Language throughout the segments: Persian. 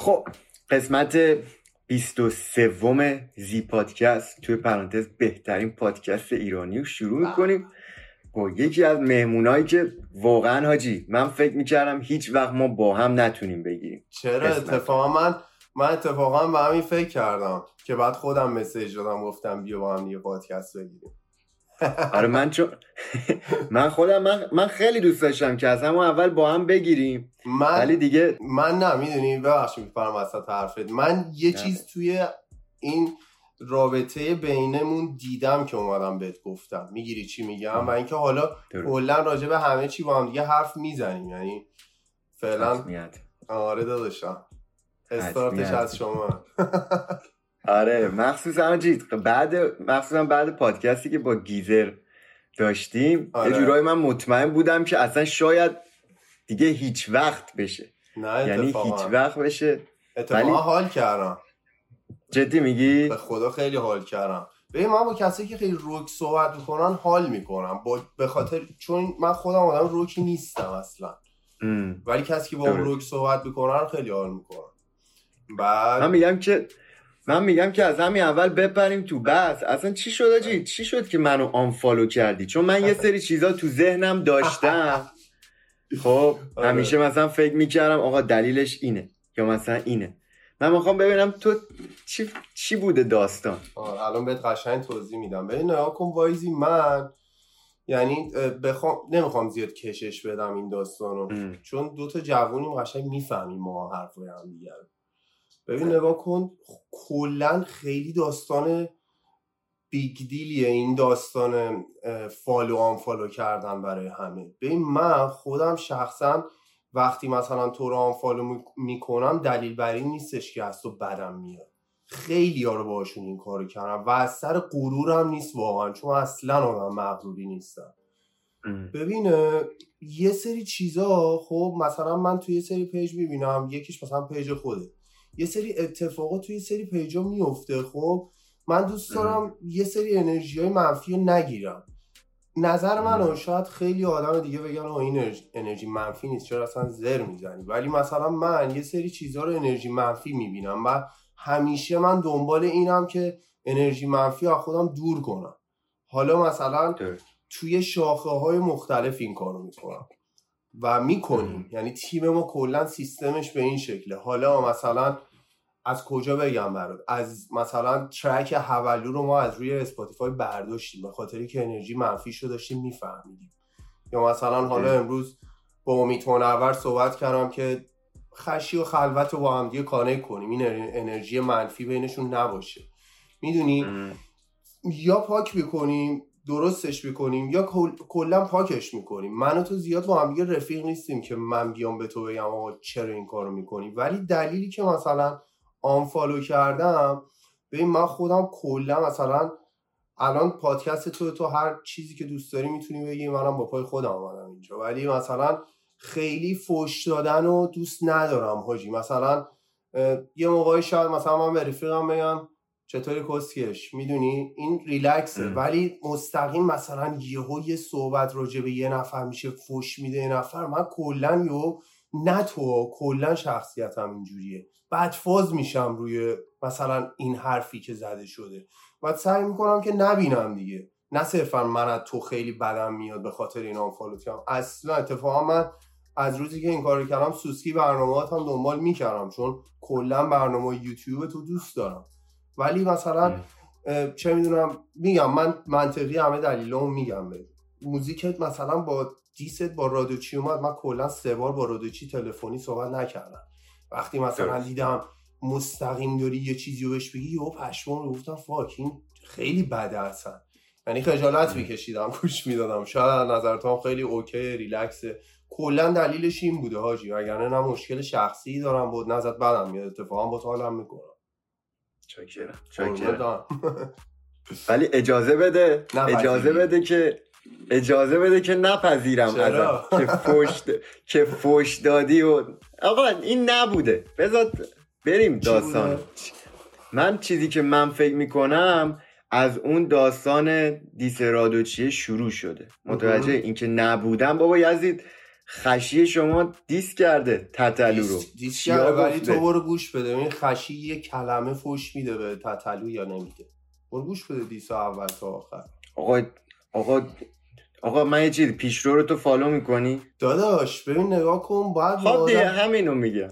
خب قسمت 23 زی پادکست توی پرانتز بهترین پادکست ایرانی رو شروع می‌کنیم. با یکی از مهمونایی که واقعا حاجی من فکر می‌کردم هیچ وقت ما با هم نتونیم بگیریم. چرا؟ اتفاقا من من اتفاقا به همین فکر کردم که بعد خودم مسیج دادم گفتم بیا با هم یه پادکست بگیریم. آره من چون من خودم من, من خیلی دوست داشتم که از همون اول با هم بگیریم. من ولی دیگه من نه می‌دونی ببخشید میفرم وسط حرفت. من یه چیز توی این رابطه بینمون دیدم که اومدم بهت گفتم. می‌گیری چی میگم؟ و اینکه حالا کلا راجع به همه چی با هم دیگه حرف می‌زنیم. یعنی فعلا آره داداشم. استارتش از شما. آره مخصوصا جید بعد مخصوصا بعد پادکستی که با گیزر داشتیم آره. یه جورایی من مطمئن بودم که اصلا شاید دیگه هیچ وقت بشه. نه یعنی هیچ وقت بشه. اتفاقا حال کردم. جدی میگی؟ به خدا خیلی حال کردم. ببین من با کسی که خیلی روک صحبت می‌کنن حال می‌کنم با به خاطر چون من خودم آدم روکی نیستم اصلا. ولی کسی که با روک صحبت می‌کنن خیلی حال می‌کنم بعد من میگم که من میگم که از همین اول بپریم تو بس اصلا چی شده جی چی شد که منو آنفالو کردی؟ چون من یه سری چیزا تو ذهنم داشتم. خب آره. همیشه مثلا فکر می‌کردم آقا دلیلش اینه یا مثلا اینه. من می‌خوام ببینم تو چی, چی بوده داستان؟ الان بهت قشنگ توضیح میدم. ببین نگاه کن وایزی من یعنی بخوام نمی‌خوام زیاد کشش بدم این داستانو. چون دو تا جوونیم قشنگ می‌فهمیم ما حرفای هم دیگه. ببین نگاه کن کلا خیلی داستان big deal یه این داستان follow unfollow کردن برای همه. ببین من خودم شخصا وقتی مثلا تو رو unfollow می‌کنم دلیل بر این نیستش که از تو بدم میاد. خیلی ها رو باشون این کارو کردم و از سر غرورم نیست واقعا چون اصلا آدم مغروری نیستم. ببین یه سری چیزا خب مثلا من توی یه سری page می‌بینم یکیش مثلا page خوده یه سری اتفاقات توی یه سری page ا میفته خب؟ من دوست دارم یه سری انرژی های منفی رو نگیرم. نظر من شاید خیلی آدم دیگه بگن این انرژی منفی نیست چرا اصلا زر می‌زنی؟ ولی مثلا من یه سری چیزها رو انرژی منفی می‌بینم و همیشه من دنبال اینم که انرژی منفی از خودم دور کنم. حالا مثلا توی شاخه های مختلف این کارو می‌کنم و می‌کنیم. یعنی تیم ما کلا سیستمش به این شکله. حالا مثلا از کجا بگم برات؟ از مثلا track هلو رو ما از روی اسپاتیفای برداشتیم به خاطری که انرژی منفی شو داشتیم میفهمیدیم. یا مثلا حالا امروز با امید منور صحبت کردم که خشی و خلوت رو با هم دیگه connect کنیم. این انرژی منفی بینشون نباشه. می‌دونی؟ یا پاک می‌کنیم درستش می‌کنیم یا کلا پاکش می‌کنیم. من و تو زیاد با هم دیگه رفیق نیستیم که من بیام به تو بگم آقا چرا این کارو می‌کنی. ولی دلیلی که مثلا آنفالو کردم ببین من خودم کلا مثلا الان پادکست تو تو هر چیزی که دوست داری می‌تونی بگی منم با پای خودم آمدم اینجا. ولی مثلا خیلی فوش دادن و دوست ندارم حاجی. مثلا یه موقعی شاید مثلا من به رفیقم بگم چطوری کسکش؟ می‌دونی؟ این ریلکسه. ولی مستقیم مثلا یهو یه صحبت راجع به یه نفر میشه فوش میده یه نفر. من کلا یهو نه تو کلا شخصیتم اینجوریه. فاز میشم روی مثلا این حرفی که زده شده. و سعی می‌کنم که نبینم دیگه. نه صرفا من از تو خیلی بدم میاد به خاطر این آنفالو کردم اصلا اتفاقا من از روزی که این کارو کردم سوسکی برنامه هم دنبال می‌کردم چون کلا برنامه یوتیوب تو دوست دارم. ولی مثلا چه می‌دونم میگم من منطقی همه دلیلامو میگم به موزیکت مثلا با دیست با رادوچی اومد؟ من کلا سه بار با رادوچی تلفنی صحبت نکردم. وقتی مثلا دیدم مستقیم داری یه چیزی رو بهش بگی یهو پشمام رو گفتم فاک این خیلی بده اصلا. یعنی خجالت میکشیدم گوش می‌دادم. شاید نظر تو خیلی اوکی ریلکسه. کلا دلیلش این بوده حاجی وگرنه نه مشکل شخصی دارم بود نزد بدم میاد. اتفاقا با حالم می‌کنم چاکرم ولی اجازه بده اجازه بده که اجازه بده که نپذیرم ازم که فوش که فوش دادی و آقا این نبوده. بذار بریم داستان. من چیزی که من فکر می‌کنم از اون داستان دیسرادوچیه شروع شده. متوجه اینکه نبودم. بابا یزید خشی شما دیس کرده تتلو رو. دیس کرده ولی تو برو گوش بده. این خشی یه کلمه فوش میده به تتلو یا نمیده. برو گوش بده diss اول تا آخر. آقا آقا آقا من یه چیز پیشرو رو تو follow می‌کنی؟ داداش ببین نگاه کن باید خب دیگه همینو میگم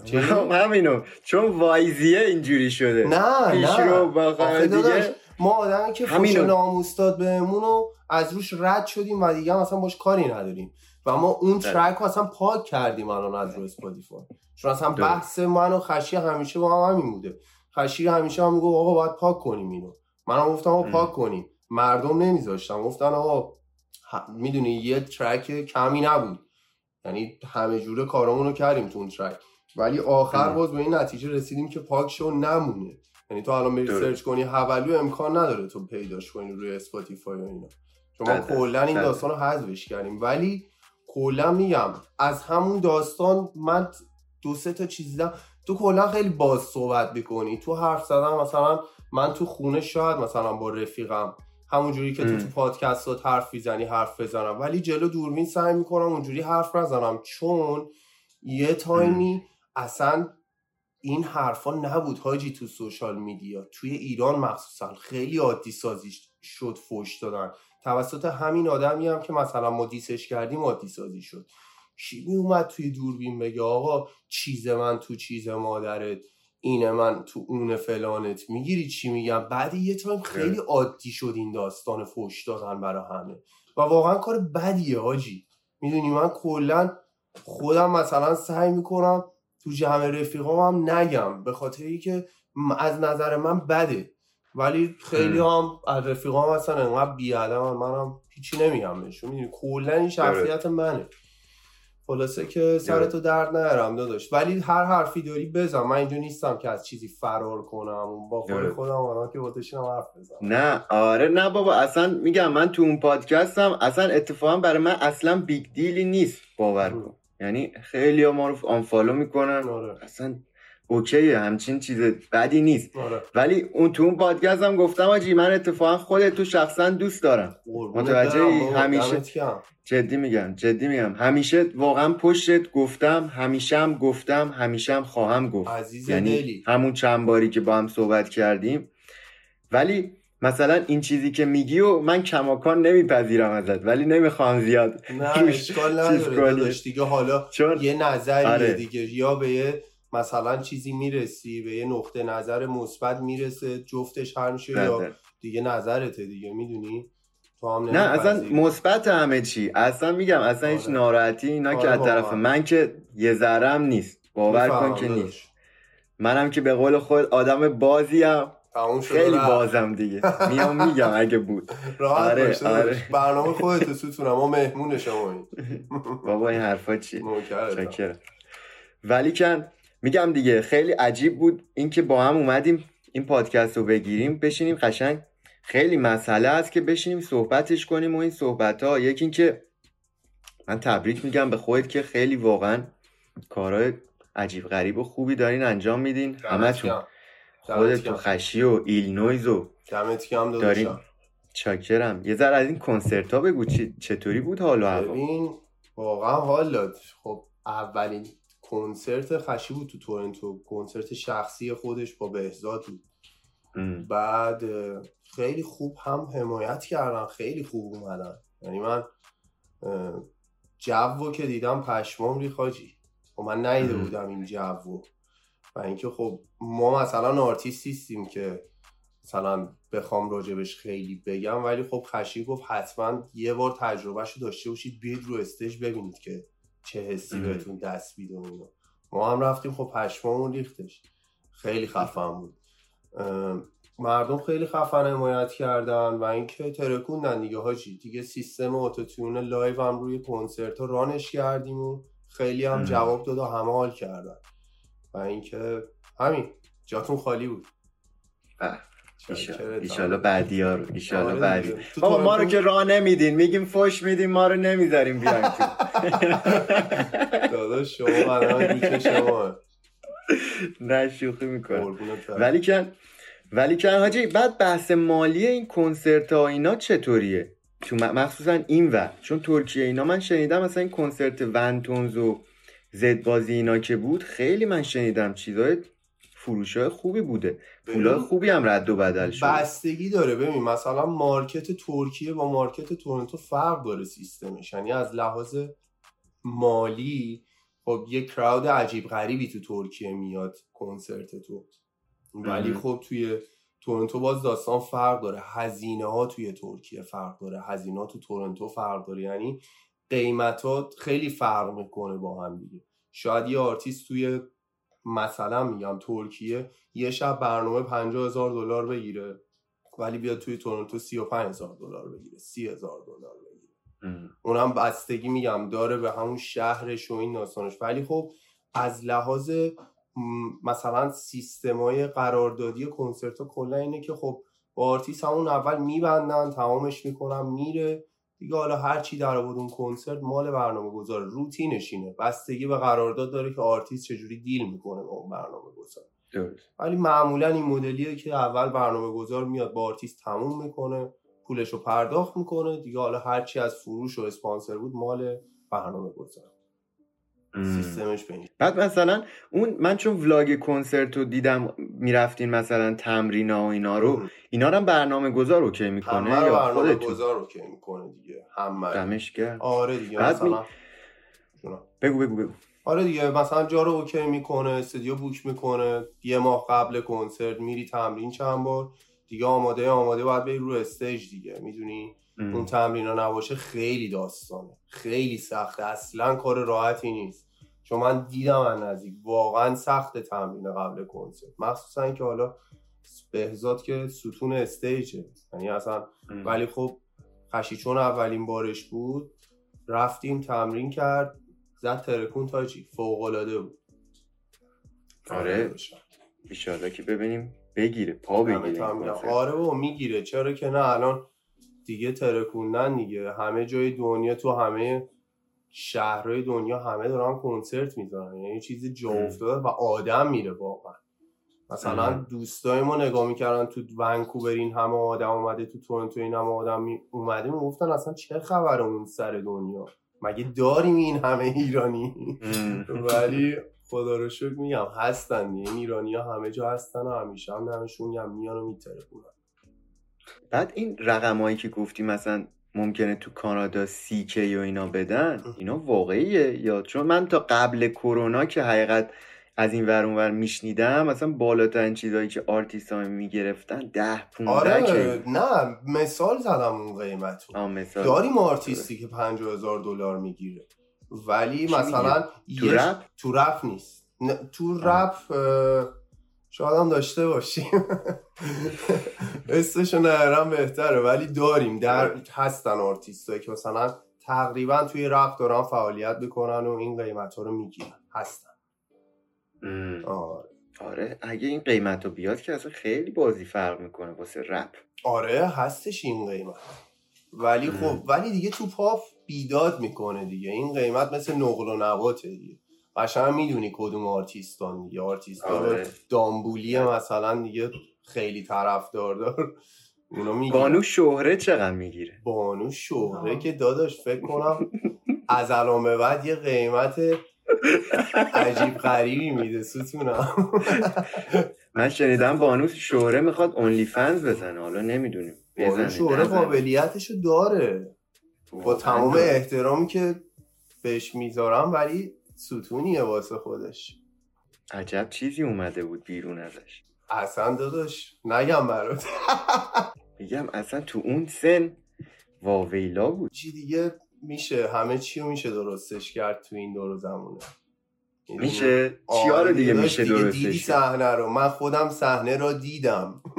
همینو. چون وایزیه اینجوری شده. نه پیشرو نه دیگه ما آدمی که فوش ناموس داد بهمون از روش رد شدیم و دیگه اصلا باش کاری نداریم. و ما اون track رو اصلا پاک کردیم الان از رو اسپاتیفای چون اصلا بحث من و خشی همیشه با هم همین بوده. خشی همیشه هم میگه آقا باید پاک کنیم اینو. منم گفتم آقا پاک کنیم. مردم نمیذاشتم گفتن آقا می‌دونی یه track کمی نبود. یعنی همه جوره کارامون رو کردیم تو اون track ولی آخر باز به این نتیجه رسیدیم که پاکش کنیم. یعنی تو الان بری سرچ کنی هلو امکان نداره تو پیداش کنی روی اسپاتیفای و اینا. چون ما کلا این داستان رو حذفش کردیم. ولی کلا میگم از همون داستان من دو سه تا چیز دیدم. تو کلا خیلی باز صحبت می‌کنی. تو حرف زدن مثلا من تو خونه شاید مثلا با رفیقم همونجوری که تو تو پادکست حرف می‌زنی حرف بزنم. ولی جلو دوربین سعی می‌کنم اونجوری حرف نزنم چون یه تایمی اصلا این حرفا نبود هاجی تو سوشال میدیا. توی ایران مخصوصا خیلی عادی سازی شد فوش دادن. توسط همین آدمی هم که مثلا ما دیسش کردیم عادی سازی شد. کی می اومد توی دوربین بگه آقا چیز من تو چیز مادرت؟ اینه من تو اون فلانت می‌گیری چی میگم؟ بعد یه تایم خیلی عادی شد این داستان فوش دادن برای همه. و واقعا کار بدیه آجی. می‌دونی من کلا خودم مثلا سعی می‌کنم تو جمع رفیقام هم نگم به خاطری که از نظر من بده. ولی خیلی هم از رفیقام اصلا انقدر بیادم منم هیچی نمیگم بهشون. می‌دونی کلا این شخصیت منه. خلاصه که سرتو درد نیارم داداش. ولی هر حرفی داری بزن. من اینجا نیستم که از چیزی فرار کنم با خود خودم آماده‌ام که باهات بشینم حرف بزنم. نه آره نه بابا. اصلا میگم من تو اون podcastم اصلا اتفاقا برای من اصلا big deal ی نیست. باور کن. یعنی خیلی ها ما رو unfollow می‌کنن. آره. اصلا okay ه همچین چیز بدی نیست. آره. ولی اون تو اون پادکست هم گفتم حاجی من اتفاقا خودت تو شخصا دوست دارم. متوجه همیشه جدی میگم جدی میگم. همیشه واقعا پشتت گفتم همیشه هم گفتم همیشه هم خواهم گفت. یعنی همون چند باری که با هم صحبت کردیم. ولی مثلا این چیزی که میگی و من کماکان نمیپذیرم ازت ولی نمی‌خوام زیاد نه اشکال نداره دیگه حالا چون... یه نظریه آره. دیگه یا به یه مثلا چیزی می‌رسی به یه نقطه نظر مثبت می‌رسه جفتش هر میشه یا دیگه نظرته دیگه می‌دونی؟ تو هم نه اصلا مثبت همه چی. اصلا میگم اصلا هیچ آره. ناراحتی اینا که آره از طرف من که یه ذرم نیست. باور کن که نیست. منم که به قول خود آدم بازیم. خیلی بازم دیگه. میام میگم اگه بود. راحت آره, آره. برنامه خودت ستونم. ما مهمون شما بابا این حرفا چی؟ ولی کن میگم دیگه خیلی عجیب بود اینکه با هم اومدیم این پادکست رو بگیریم بشینیم قشنگ خیلی مسئله است که بشینیم صحبتش کنیم و این صحبت ها یکی اینکه من تبریک میگم به خودت که خیلی واقعا کارهای عجیب غریب و خوبی دارین انجام میدین. همتون. خودت تو خشی و ایلنویز و دارین. چاکرم. یه ذره از این کنسرت ها بگو چطوری بود حالا ببین واقعا حال داد. خب اولین کنسرت خشی بود تو تورنتو. کنسرت شخصی خودش با بهزاد بود. بعد خیلی خوب هم حمایت کردن. خیلی خوب اومدن. یعنی من جو که دیدم پشمام ریخت حاجی و خب من ندیده بودم این جو و اینکه خب ما مثلا آرتیست نیستیم که مثلا بخوام راجبش خیلی بگم. ولی خب خشی گفت حتما یه بار تجربه‌ش رو داشته باشید بیاید رو stage ببینید که چه حسی بهتون دست میده ما هم رفتیم خب پشمامون ریختش. خیلی خفن بود. مردم خیلی خفن حمایت کردن و اینکه ترکوندن دیگه حاجی دیگه سیستم autotune live هم روی کنسرت run ش کردیم و خیلی هم جواب داد و همه حال کردن. و اینکه همین جاتون خالی بود. ایشالا بعدی ها رو ایشالا آره بعدی بابا ما رو که راه نمیدین. میگیم فش میدیم ما رو نمی‌ذاریم بیایم تو. داداش شما شما نه شوخی می‌کنم. ولی کن ولی کن حاجی بعد بحث مالی این کنسرت ها اینا چطوریه؟ تو مخصوصا این ور. چون ترکیه اینا من شنیدم مثلا این کنسرت ونتونز و زد بازی اینا که بود خیلی من شنیدم چیزای فروش های خوبی بوده. پولای خوبی هم رد و بدل شد بستگی داره. ببین مثلا مارکت ترکیه با مارکت تورنتو فرق داره سیستمش. یعنی از لحاظ عالی خب یه crowd عجیب غریبی تو ترکیه میاد کنسرت تو. ولی خب توی تورنتو باز داستان فرق داره. هزینه ها توی ترکیه فرق داره. هزینه ها تو تورنتو فرق داره. یعنی قیمت خیلی فرق می‌کنه با هم دیگه. شاید یه آرتیست توی مثلا میگم ترکیه یه شب برنامه 50 هزار دلار بگیره ولی بیاد توی تورنتو 35 هزار دلار بگیره 30 هزار دلار بگیره. اونم بستگی میگم داره به همون شهرش و این داستانش. ولی خب از لحاظ مثلا سیستمای قراردادی کنسرت کلا اینه که خب با آرتیست همون اول میبندن تمامش می‌کنن میره. دیگه حالا هر چی در اون کنسرت مال برنامه گذار روتینش اینه بستگی به قرارداد داره که آرتیست چجوری deal می‌کنه با اون برنامه گذار ولی معمولا این مدلیه که اول برنامه گذار میاد با آرتیست تموم می‌کنه پولش رو پرداخت می‌کنه. دیگه حالا هر چی از فروش و اسپانسر بود مال برنامه گذار سیستمش بینید بعد مثلا اون من چون vlog کنسرت رو دیدم می‌رفتین مثلا تمرین و اینا رو اینا رو برنامه گذار okay می‌کنه یا برنامه گذار okay می‌کنه دیگه. همه. دمش گرم آره دیگه مثلا بگو بگو بگو. آره دیگه مثلا جا رو okay می‌کنه استودیو book می‌کنه یه ماه قبل کنسرت میری تمرین چند بار؟ دیگه آماده آماده باید بری رو استیج دیگه می‌دونی؟ اون تمرین نباشه خیلی داستانه. خیلی سخته. اصلا کار راحتی نیست. چون من دیدم من نزدیک. واقعا سخت تمرین قبل کنسرت. مخصوصا که حالا بهزاد که ستون استیجه. یعنی اصلا ولی خب خشی چون اولین بارش بود رفتیم تمرین کرد زد ترکون تاچی فوق العاده بود. آره. بیشاره که ببینیم بگیره پا بگیره آره و می‌گیره. چرا که نه الان دیگه ترکوندن دیگه. همه جای دنیا تو همه شهرهای دنیا همه دارن کنسرت می‌ذارن. یعنی چیزی جا افتاده و آدم میره واقعا. مثلا دوستای ما نگاه می‌کردن تو ونکوور این همه آدم اومده تو تورنتو این همه آدم می اومده می‌گفتن اصلا چه خبر اون سر دنیا؟ مگه داریم این همه ایرانی؟ ولی خدا رو شکر میگم هستن. این ایرانی ها همه جا هستن و همیشه هم هم میان و میترکونن. بعد این رقمایی که گفتی مثلا ممکنه تو کانادا سی K و اینا بدن اینا واقعیه. یا چون من تا قبل کرونا که حقیقت از این ور اونور میشنیدم مثلا بالاترین چیزایی که آرتیست ها می‌گرفتن ده پونده آره نه مثال زدم اون قیمت مثال. داریم آرتیستی که پنجاه هزار دلار می‌گیره. ولی مثلا تو رپ؟ تو رپ نیست. تو رپ شاید هم داشته باشیم. اسمشو نبرم بهتره ولی داریم. در هستن آرتیست که مثلا تقریبا توی رپ دارن فعالیت بکنن و این قیمت ها رو می‌گیرن. هستن. آره. آره. اگه این قیمت رو بیاد که اصلا خیلی بازی فرق می‌کنه واسه رپ. آره هستش این قیمت. ولی خب ولی دیگه تو پاپ بیداد می‌کنه دیگه. این قیمت مثل نقل و نباته دیگه. قشنگ می‌دونی کدوم آرتیستان دیگه. آرتیست آره. دامبولی مثلا دیگه خیلی طرفدار داره. اونو بانو شهره چقدر می‌گیره؟ بانو شهره که داداش فکر کنم از علامه بعد یه قیمت عجیب غریبی میده ستونم. من شنیدم بانو شهره می‌خواد OnlyFans بزنه. حالا نمی‌دونیم. بانو شهره قابلیتشو داره. با تمام احترامی که بهش می‌ذارم ولی ستونیه واسه خودش. عجب چیزی اومده بود بیرون ازش. اصلا داداش نگم برات. میگم اصلا تو اون سن واویلا بود. چی دیگه میشه؟ همه چی میشه درستش کرد تو این دور زمونه. میشه چیا رو دیگه میشه درستش دیدی صحنه رو. من خودم صحنه رو دیدم.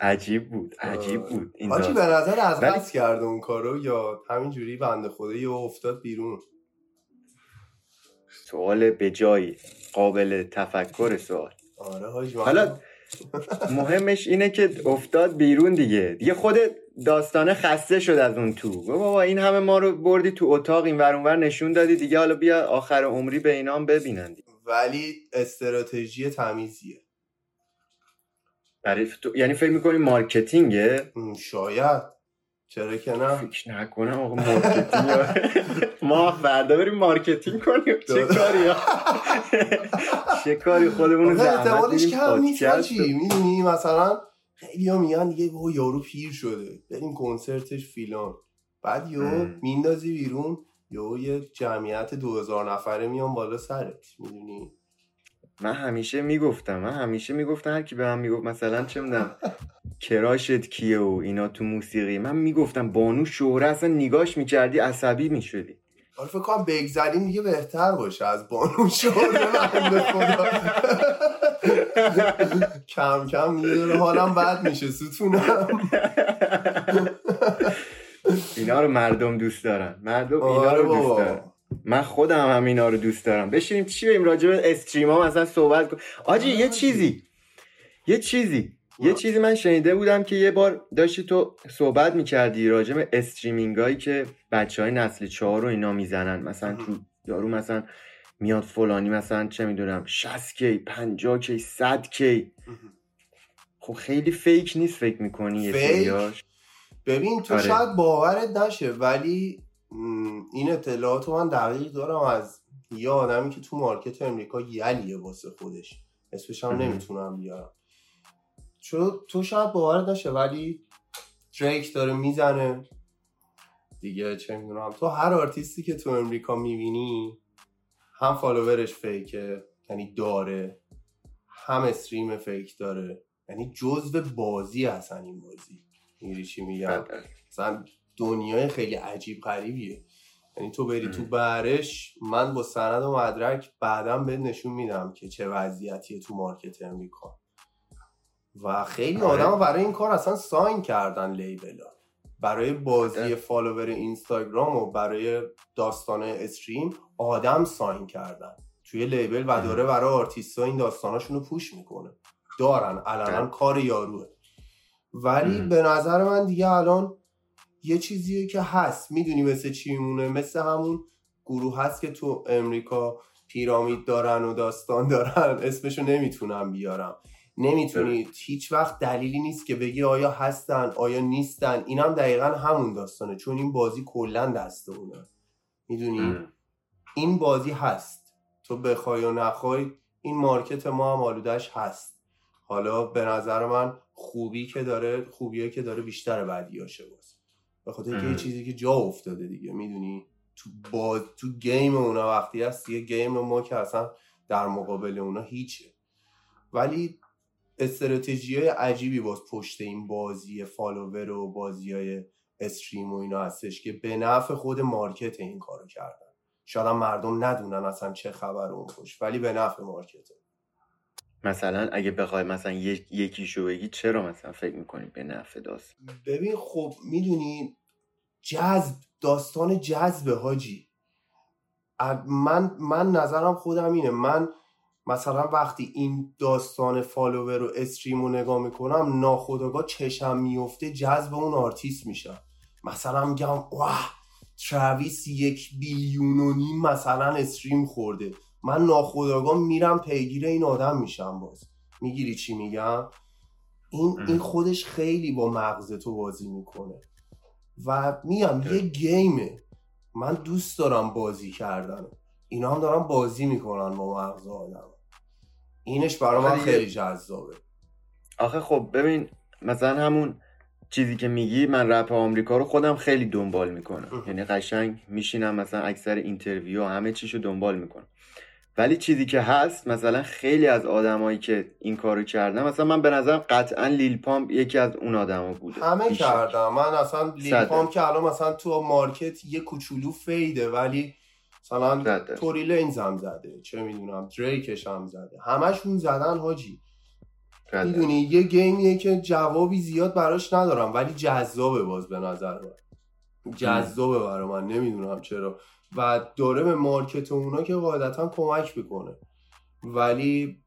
عجیب بود عجیب بود این به نظر از بس کرده اون کارو یا همینجوری بنده خدا یا افتاد بیرون؟ سوال به جایی قابل تفکر سوال. آره حالا مهمش اینه که افتاد بیرون دیگه. دیگه خود داستانه خسته شد از اون تو. بابا این همه ما رو بردی تو اتاق این ور نشون دادی دیگه. حالا بیا آخر عمری به اینام ببینن ولی استراتژی تمیزیه. برای تو... یعنی فکر می‌کنی marketing ه؟ شاید. چرا که نه؟ فکر نکنم آقا marketing. ما فردا بریم marketing کنیم. چه کاری چه کاری؟ خودمون زحمت کم نیست می‌دونی مثلا خیلی ها میگن دیگه با یارو پیر شده. بریم کنسرتش فیلان. بعد یو میندازی بیرون یو یه جمعیت دو هزار نفره میان بالا سرت. می‌دونی؟ من همیشه می‌گفتم من همیشه می‌گفتم هر کی به من می‌گفت مثلا چه می‌دونم کراشت کیه و اینا تو موسیقی من می‌گفتم بانو شهره اصلا نگاش می‌کردی عصبی می‌شدی. حالا فکر کنم بگذریم دیگه بهتر باشه از بانو شهره کم کم می‌دونه حالم بد میشه ستونم. اینا رو مردم دوست دارن. مردم اینا آره رو دوست دارن. من خودم هم اینا رو دوست دارم. بشینیم چی بریم راجع به استریم ها مثلا صحبت کن. آجی یه چیزی. یه چیزی. یه چیزی من شنیده بودم که یه بار داشتی تو صحبت می‌کردی راجع به استریمینگ هایی که بچه های نسل چهار رو اینا می‌زنن. مثلا تو یارو مثلا میاد فلانی مثلا چه می‌دونم 60 کی 50 کی 100 کی. خب خیلی فیک نیست فکر می‌کنی یه ببین تو آره. شاید باورت نشه ولی این اطلاعات من دقیق دارم از یه آدمی که تو market امریکا یلیه واسه خودش. اسمش هم نمی‌تونم بیارم. چون تو شاید باورت نشه ولی دریک داره می‌زنه. دیگه چه می‌دونم تو هر آرتیستی که تو امریکا می‌بینی هم follower ش fake ه یعنی داره. هم stream fake داره. یعنی جزو بازی هستن این بازی. می‌گیری چی میگم؟ مثلا دنیای خیلی عجیب غریبیه. یعنی تو بری تو بحرش من با سند و مدرک بعدا بهت نشون میدم که چه وضعیتیه تو market امریکا. و خیلی آره. آدم برای این کار اصلا sign کردن label ا برای بازی. follower اینستاگرام و برای داستان stream آدم sign کردن. توی لیبل و داره برای آرتیستا این داستاناشون رو پوش می‌کنه. دارن الان کار یاروه. ولی به نظر من دیگه الان یه چیزیه که هست. می‌دونی مثل چی میمونه؟ مثل همون گروه هست که تو امریکا پیرامید دارن و داستان دارن. اسمشو نمی‌تونم بیارم. نمی‌تونی هیچ وقت دلیلی نیست که بگی آیا هستن آیا نیستن. اینم دقیقا همون داستانه چون این بازی کلا دست اونه. می‌دونی؟ این بازی هست. تو بخوای و نخوای این market ما هم آلودش هست. حالا به نظر من خوبی که داره خوبیه که داره بیشتر بدیاشه باز. به خاطر اینکه یه چیزی که جا افتاده دیگه می‌دونی؟ تو با تو game اونا وقتی هست یه game ما که اصلا در مقابل اونا هیچه. ولی استراتژی های عجیبی باز پشت این بازی follower و بازی های stream و اینا هستش که به نفع خود market این کارو کردن. شاید مردم ندونن اصلا چه خبر اون خوش ولی به نفع market ه. مثلا اگه بخوای مثلا یکیشو بگی چرا مثلا فکر می‌کنی به نفع داست؟ ببین خب می‌دونی جذب داستان جذب حاجی. من من نظرم خودم اینه. من مثلا وقتی این داستان follower و stream رو نگاه می‌کنم ناخودآگاه چشم میفته جذب اون آرتیست میشم. مثلا میگم واه تراویس یک بیلیون و نیم مثلا استریم خورده. من ناخداگاه میرم پیگیر این آدم میشم باز. می‌گیری چی میگم؟ این این خودش خیلی با مغز تو بازی می‌کنه. و میگم یه گیمه. من دوست دارم بازی کردن. اینا هم دارم بازی می‌کنن با مغز آدم. اینش برای من خیلی جذابه. آخه خب ببین مثلا همون چیزی که میگی من رپ آمریکا رو خودم خیلی دنبال می‌کنم. یعنی قشنگ میشینم مثلا اکثر interview همه چیشو دنبال می‌کنم. ولی چیزی که هست مثلا خیلی از آدمایی که این کارو کردن مثلا من به نظرم قطعا لیل پامپ یکی از اون آدما بوده. همه کردم. من اصلا لیل پامپ که الان مثلا تو market یه کوچولو fade ه ولی مثلا توری لینز هم زده چه می‌دونم دریکش هم زده. همشون زدن حاجی. می‌دونی یه گیمیه که جوابی زیاد براش ندارم ولی جذابه باز به نظر من. جذابه برای من نمی‌دونم چرا. و داره به مارکت اونا که قاعدتا کمک می‌کنه. ولی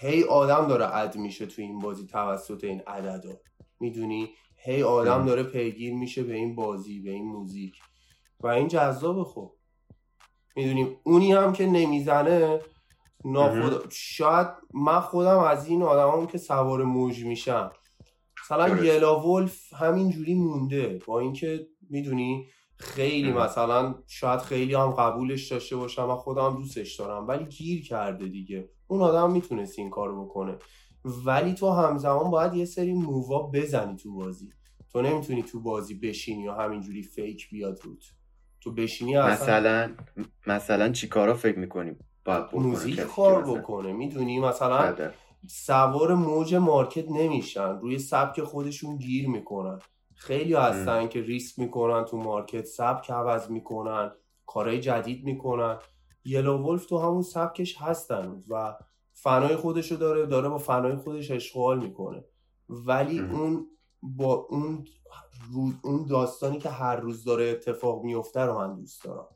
هی آدم داره اد میشه تو این بازی توسط این عددا. می‌دونی؟ هی آدم داره پیگیر میشه به این بازی به این موزیک. و این جذاب خوب می‌دونیم اونی هم که نمی‌زنه ناخدا شاید من خودم از این آدمام که سوار موج میشم. مثلا یلا ولف همینجوری مونده. با اینکه می‌دونی خیلی مثلا شاید خیلی هم قبولش داشته باشم و خودم دوستش دارم ولی گیر کرده دیگه. اون آدم می‌تونست این کارو بکنه. ولی تو همزمان باید یه سری مووا بزنی تو بازی. تو نمی‌تونی تو بازی بشینی و همینجوری فیک بیاد روت تو بشینی مثلا مثلا چی کارا فکر می‌کنیم موزیک کار بکنه می‌دونی؟ مثلا بله. سوار موج market نمیشن روی سبک خودشون گیر می‌کنن. خیلی هستن که ریسک می‌کنن تو market سبک عوض می‌کنن کارهای جدید می‌کنن. یلو ولف تو همون سبکش هستن و فنای خودشو داره داره با فنای خودش عشق و حال می‌کنه. ولی اون با اون اون داستانی که هر روز داره اتفاق میفته رو من دوست دارم.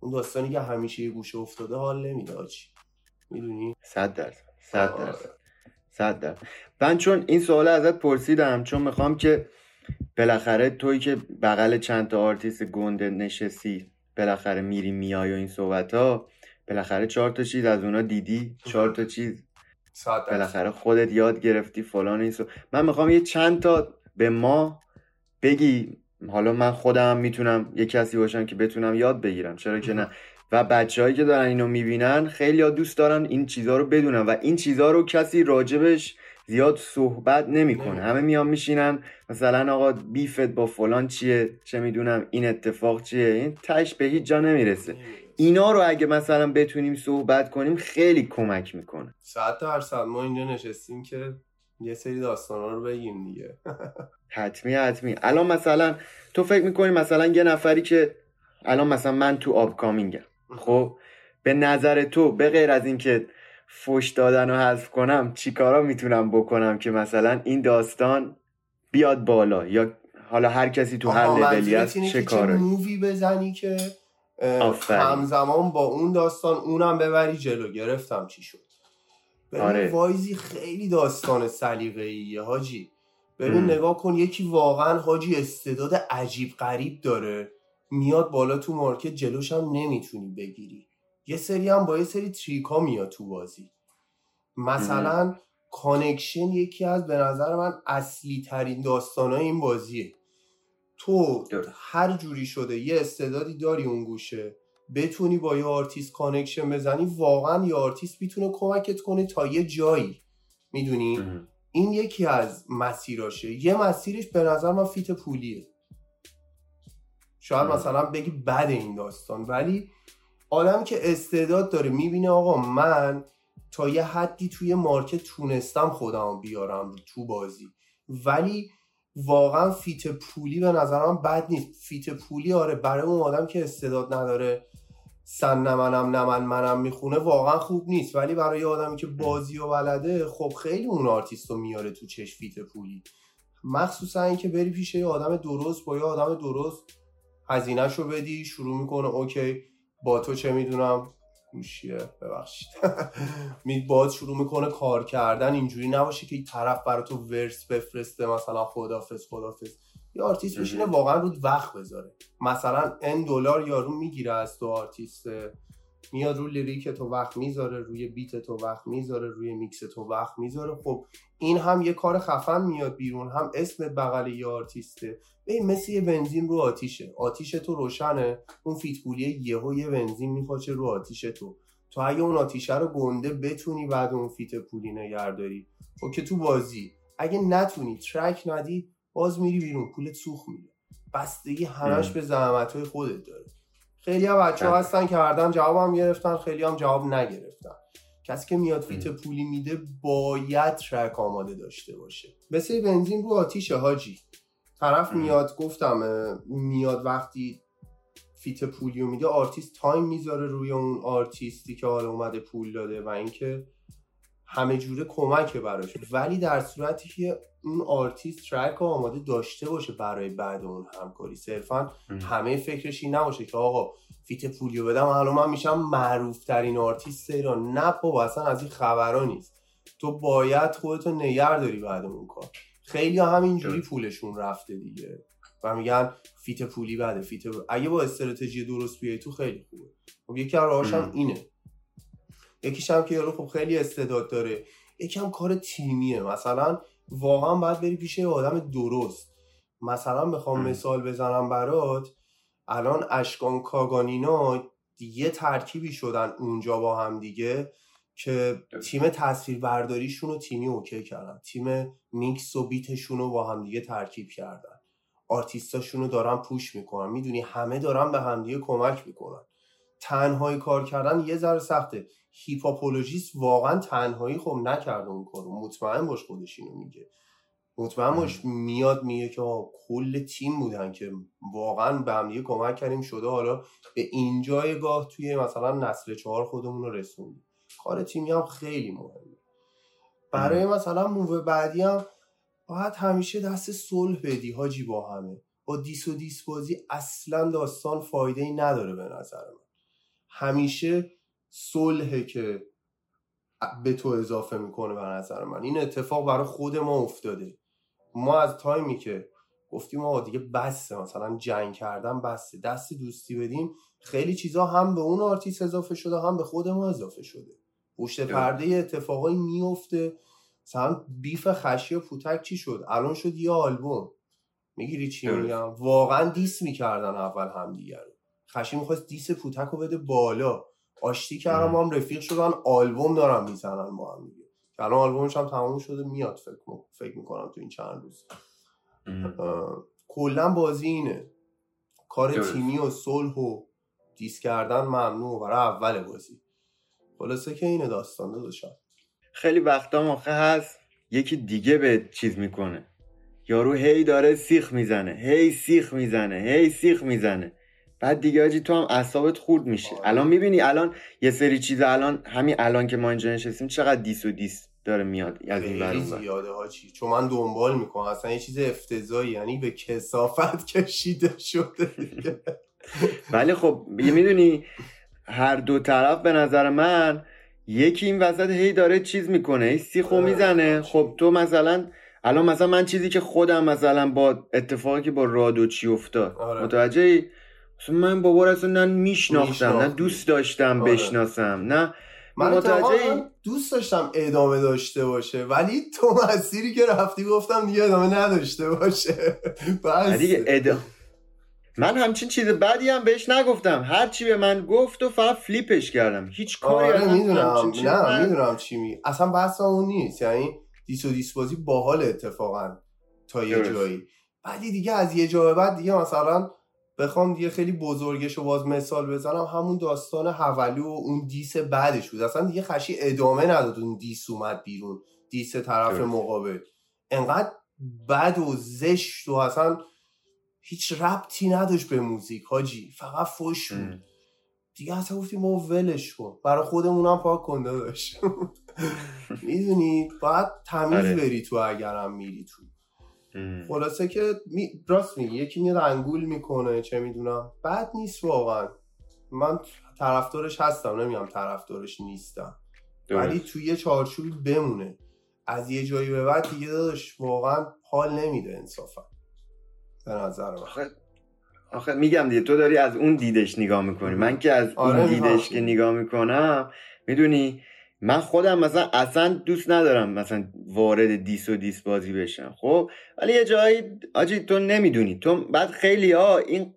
اون داستانی که همیشه یه گوشه افتاده حال نمیده چی می‌دونی؟ صد درصد. صد. درصد. صد درصد. من چون این سوال ازت پرسیدم چون می‌خوام که بالاخره تویی که بغل چند تا آرتیست گنده نشستی بالاخره میری میای و این صحبت ها بالاخره چهار تا چیز از اونا دیدی؟ چهار تا چیز. بالاخره خودت یاد گرفتی فلان این من می‌خوام یه چند تا به ما بگی حالا من خودم می‌تونم یه کسی باشم که بتونم یاد بگیرم. چرا که نه؟ و بچههایی که دارن اینو می‌بینن خیلی ها دوست دارن این چیزها رو بدونن و این چیزها رو کسی راجبش زیاد صحبت نمی‌کنه. همه میان میشینن مثلا آقا بیفت با فلان چیه؟ چه می‌دونم این اتفاق چیه؟ این تش به هیچ جا نمی‌رسه. اینا رو اگه مثلا بتونیم صحبت کنیم خیلی کمک می‌کنه. ساعت درصد ما اینجا نشستیم که یه سری داستان رو بگیم دیگه. حتمی حتمی. الان مثلا تو فکر می‌کنی مثلا یه نفری که الان مثلا من تو آبکامینگم. خب به نظر تو به غیر از اینکه فوش دادن و حذف کنم چیکارا می‌تونم بکنم که مثلا این داستان بیاد بالا؟ یا حالا هر کسی تو هر لولی هست چه کاره move ی بزنی که همزمان با اون داستان اونم ببری جلو. گرفتم چی شد. آره. وایزی خیلی داستان سلیقه‌ایه حاجی. ببین نگاه کن یکی واقعا حاجی استعداد عجیب غریب داره. میاد بالا تو market جلوش هم نمی‌تونی بگیری. یه سری هم با یه سری trick ا میاد تو بازی. مثلا connection یکی از به نظر من اصلی ترین داستان های این بازیه. تو هر جوری شده یه استعدادی داری اون گوشه. بتونی با یه artist connection بزنی واقعا یه آرتیست می‌تونه کمکت کنه تا یه جایی. می‌دونی؟ این یکی از مسیراشه. یه مسیرش به نظر من feat پولیه. شاید مثلا بگی بد این داستان ولی آدم که استعداد داره می‌بینه آقا من تا یه حدی توی market تونستم خودم بیارم تو بازی. ولی واقعا feat پولی به نظرم بد نیست. feat پولی آره برای اون آدم که استعداد نداره سن نمنم نمن منم می‌خونه واقعا خوب نیست. ولی برای آدمی که بازی و بلده خب خیلی اون آرتیست رو میاره تو چش feat پولی. مخصوصا اینکه بری پیش یه آدم درست با یه آدم درست هزینهشو بدی شروع می‌کنه okay با تو چه می‌دونم؟ گوشیه ببخشید. باز شروع می‌کنه کار کردن. اینجوری نباشه که این طرف برای تو verse بفرسته مثلا خدافز خدافز یه آرتیست بشینه واقعا روت وقت بذاره. مثلا n دلار یارو می‌گیره از تو آرتیست میاد رو lyric تو وقت می‌ذاره روی beat تو وقت می‌ذاره روی میکس تو وقت می‌ذاره. خب این هم یه کار خفن میاد بیرون هم اسم بغل یه آرتیسته این مثل یه بنزین رو آتیشه. آتیش تو روشنه. اون feat پولیه یهو یه بنزین میپاچه رو آتیش تو. تو اگه اون آتیشه رو گنده بتونی بعد اون feat پولی نگه داری خب که تو بازی. اگه نتونی track ندی باز میری بیرون پول سوخ میره. بستگی همش به زحمت های خودت داره. خیلی هم بچه ها هستن که هردم جوابم گرفتن خیلی هم جواب نگرفتن. کسی که میاد feat پولی میده باید track آماده داشته باشه. مثل بنزین رو آتیش حاجی طرف میاد گفتم میاد وقتی feat پولی میده artist time می‌ذاره روی اون آرتیستی که حالا اومده پول داده و اینکه همه جوره کمکه براش. ولی در صورتی که اون artist track آماده داشته باشه برای بعد اون همکاری. صرفا همه فکرش این نباشه که آقا feat پولیو بدم حالا من میشم معروف ترین آرتیست ایران. نه بابا اصلا از این خبرها نیست. تو باید خودتو نگه داری بعد اون کار. خیلی همینجوری پولشون رفته دیگه. و میگن feat پولی بده feat اگه با استراتژی درست بیای تو خیلی خوبه. خب یکی از اینه. یکیش هم که یارو خب خیلی استعداد داره یکم کار تیمیه. مثلا واقعا باید بری پیش یه آدم درست. مثلا بخوام مثال بزنم برات. الان اشکان کاگان اینا یه ترکیبی شدن اونجا با هم دیگه که تیم تصویر برداریشون رو تیمی okay کردن. تیم میکس و beat شون رو با هم دیگه ترکیب کردن. آرتیستاشون رو دارن push می‌کنن. می‌دونی همه دارن به همدیگه کمک می‌کنن. تنهایی کار کردن یه ذره سخته. Hiphopologist واقعا تنهایی خب نکرده اون کارو. مطمئن باش خودش اینو میگه. مطمئن باش میاد میگه که کل تیم بودن که واقعا به هم کمک کردیم شده حالا به این جایگاه توی مثلا نسل چهار خودمون رو رسوندیم. کار تیمی هم خیلی مهمه. برای مثلا move بعدی هم باید همیشه دست صلح بدی حاجی با همه. با diss و diss بازی اصلا داستان فایده ای نداره به نظر من. همیشه صلحه که به تو اضافه می‌کنه به نظر من. این اتفاق برای خود ما افتاده. ما از time ی که گفتیم آقا دیگه بسه مثلا جنگ کردن بسه. دست دوستی بدیم خیلی چیزا هم به اون آرتیست اضافه شده هم به خود ما اضافه شده. پشت پرده اتفاقایی میفته مثلا بیف خشی و پوتک چی شد؟ الان شد یه آلبوم. می‌گیری چی میگم؟ واقعا دیس می‌کردن اول هم دیگر رو. خشی می‌خواست دیس پوتک رو بده بالا. آشتی کردم هم رفیق شدن آلبوم دارم می‌زنن با هم دیگه. الان آلبومش هم تمام شده میاد فکر, فکر می‌کنم تو این چند روز. کلا بازی اینه. کار تیمی و صلح و دیس کردن ممنوع برای اول بازی. خلاصه که اینه داستان داشتم خیلی وقتا موقع هست یکی دیگه به چیز می‌کنه. یارو هی داره سیخ می‌زنه هی سیخ می‌زنه هی سیخ می‌زنه. بعد دیگه آجی تو هم اعصابت خورد میشه. آره. الان می‌بینی الان یه سری چیز الان همین الان که ما اینجا نشستیم چقدر دیس و دیس داره میاد از این خیلی زیاده هاچی چون من دنبال می‌کنم. اصلا یه چیز افتضایی یعنی به کسافت کشیده شده. ولی خب می‌دونی هر دو طرف به نظر من یکی این وسط هی داره چیز می‌کنه هی سیخو آره، می‌زنه. خب تو مثلا الان مثلا من چیزی که خودم مثلا با اتفاقی که با رادو چی افتاد آره. متوجه من بابا اصلا نه میشناختم نه دوست داشتم آره. بشناسم نه. من متوجه دوست داشتم ادامه داشته باشه ولی تو مسیری که رفتی گفتم دیگه ادامه نداشته باشه. بس. دیگه ادامه من همچین چیز بعدی هم بهش نگفتم. هر چی به من گفت و فقط فلیپش کردم. هیچ کاری آره می‌دونم نه می‌دونم چی می اصلا بحث اون نیست. یعنی دیس و دیس بازی باحال اتفاقا تا یه جایی. ولی دیگه از یه جای بعد دیگه مثلا بخوام دیگه خیلی بزرگش و باز مثال بزنم. همون داستان حولو و اون دیس بعدش بود. اصلا دیگه خشی ادامه نداد اون دیس اومد بیرون. دیس طرف مقابل. انقدر بد و زشت و اصلا هیچ ربطی نداشت به موزیک حاجی. فقط فش بود. دیگه اصلا گفتیم ما ولش کن. برای خودمون هم پاک کنده داشت می‌دونی؟ باید تمیز آره. بری تو اگرم میری تو. خلاصه که می... راست میگی یکی میاد انگول می‌کنه چه می‌دونم. بد نیست واقعا. من طرفدارش هستم نمیگم طرفدارش نیستم. ولی توی یه چارچوبی بمونه. از یه جایی به بعد دیگه داداش واقعا حال نمیده انصافا. به نظر من. آخه, آخه میگم دیگه تو داری از اون دیدش نگاه می‌کنی. من که از اون آره، دیدش که نگاه می‌کنم می‌دونی؟ من خودم مثلا اصلا دوست ندارم مثلا وارد دیس و دیس بازی بشم خب؟ ولی یه جایی آجی تو نمی‌دونی. تو بعد خیلی ها این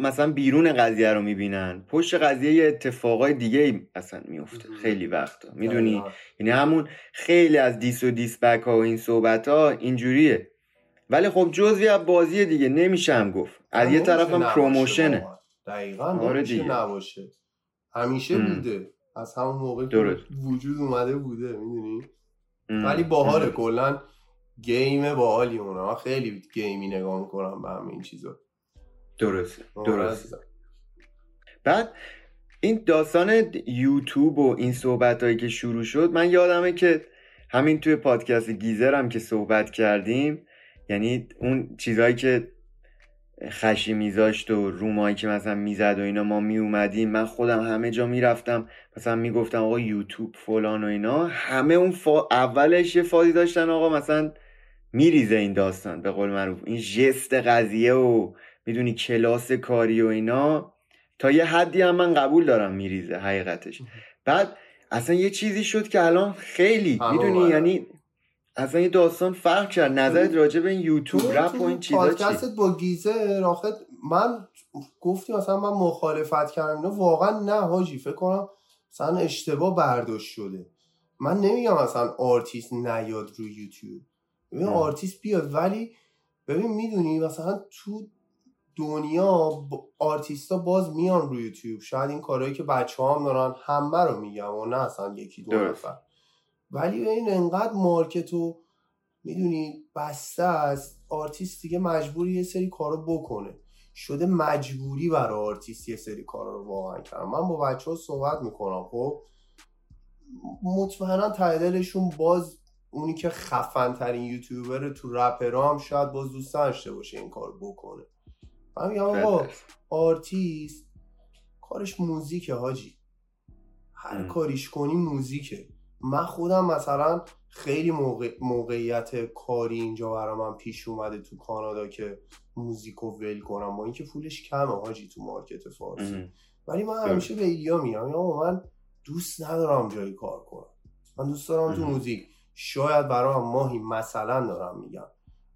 مثلا بیرون قضیه رو می‌بینن پشت قضیه یه اتفاقای دیگه ای اصلا میفته خیلی وقتا. می‌دونی؟ یعنی همون خیلی از دیس و دیس بک ها و این صحبت ها اینجوریه. ولی خب جزوی از بازی دیگه نمیشم گفت. از یه طرف هم پروموشنه. دقیقا آره دیگه. نباشه. همیشه بوده. از همون موقع وجود اومده بوده می‌دونی؟ ولی باحاله کلا گیم باحالی اونا. خیلی گیمی نگاه می‌کنم به همه این چیزا درسته درسته بعد این داستان یوتیوب و این صحبت هایی که شروع شد من یادمه که همین توی پادکست گیزرم که صحبت کردیم یعنی اون چیزهایی که خشی میذاشت و رومایی که مثلا می‌زد و اینا ما میومدیم من خودم همه جا می‌رفتم. مثلا می‌گفتم آقا یوتیوب فلان و اینا. همه اون فا... اولش یه فازی داشتن آقا مثلا میریزه این داستان به قول معروف. این جست قضیه و می‌دونی کلاس کاری و اینا. تا یه حدی هم من قبول دارم میریزه حقیقتش. بعد اصلا یه چیزی شد که الان خیلی می‌دونی یعنی اصلا یه داستان فرق کرد. نظرت راجع به این یوتیوب رپ و این چیزا چی؟ با گیزه راخت من گفتی مثلا من مخالفت کردم اینا واقعا نه حاجی فکر کنم مثلا اشتباه برداشت شده. من نمیگم مثلا آرتیست نیاد رو یوتیوب. ببین آرتیست بیاد ولی ببین می‌دونی مثلا تو دنیا آرتیستا باز میان رو یوتیوب. شاید این کارهایی که بچه هم دارن همه رو میگم و نه اصلا یکی دو نفر. ولی این انقدر market رو می‌دونی بسته است آرتیست دیگه مجبوری یه سری کارو بکنه. شده مجبوری برای آرتیست یه سری کارا رو واقعا کردم من با بچه ها صحبت می‌کنم خب؟ مطمئنا ته دلشون باز اونی که خفن ترین یوتیوبر تو رپرا هم شاید باز دوست داشته باشه این کار بکنه. من میگم آقا آرتیست کارش موزیکه حاجی. هر کاریش کنی موزیکه. من خودم مثلا خیلی موقعیت کاری اینجا برای من پیش اومده تو کانادا که موزیکو ول کنم. با اینکه پولش کمه حاجی تو مارکت فارسی. ولی من همیشه به ایلیا میگم. یا من دوست ندارم جایی کار کنم. من دوست دارم تو موزیک. شاید برام ماهی مثلا دارم میگم.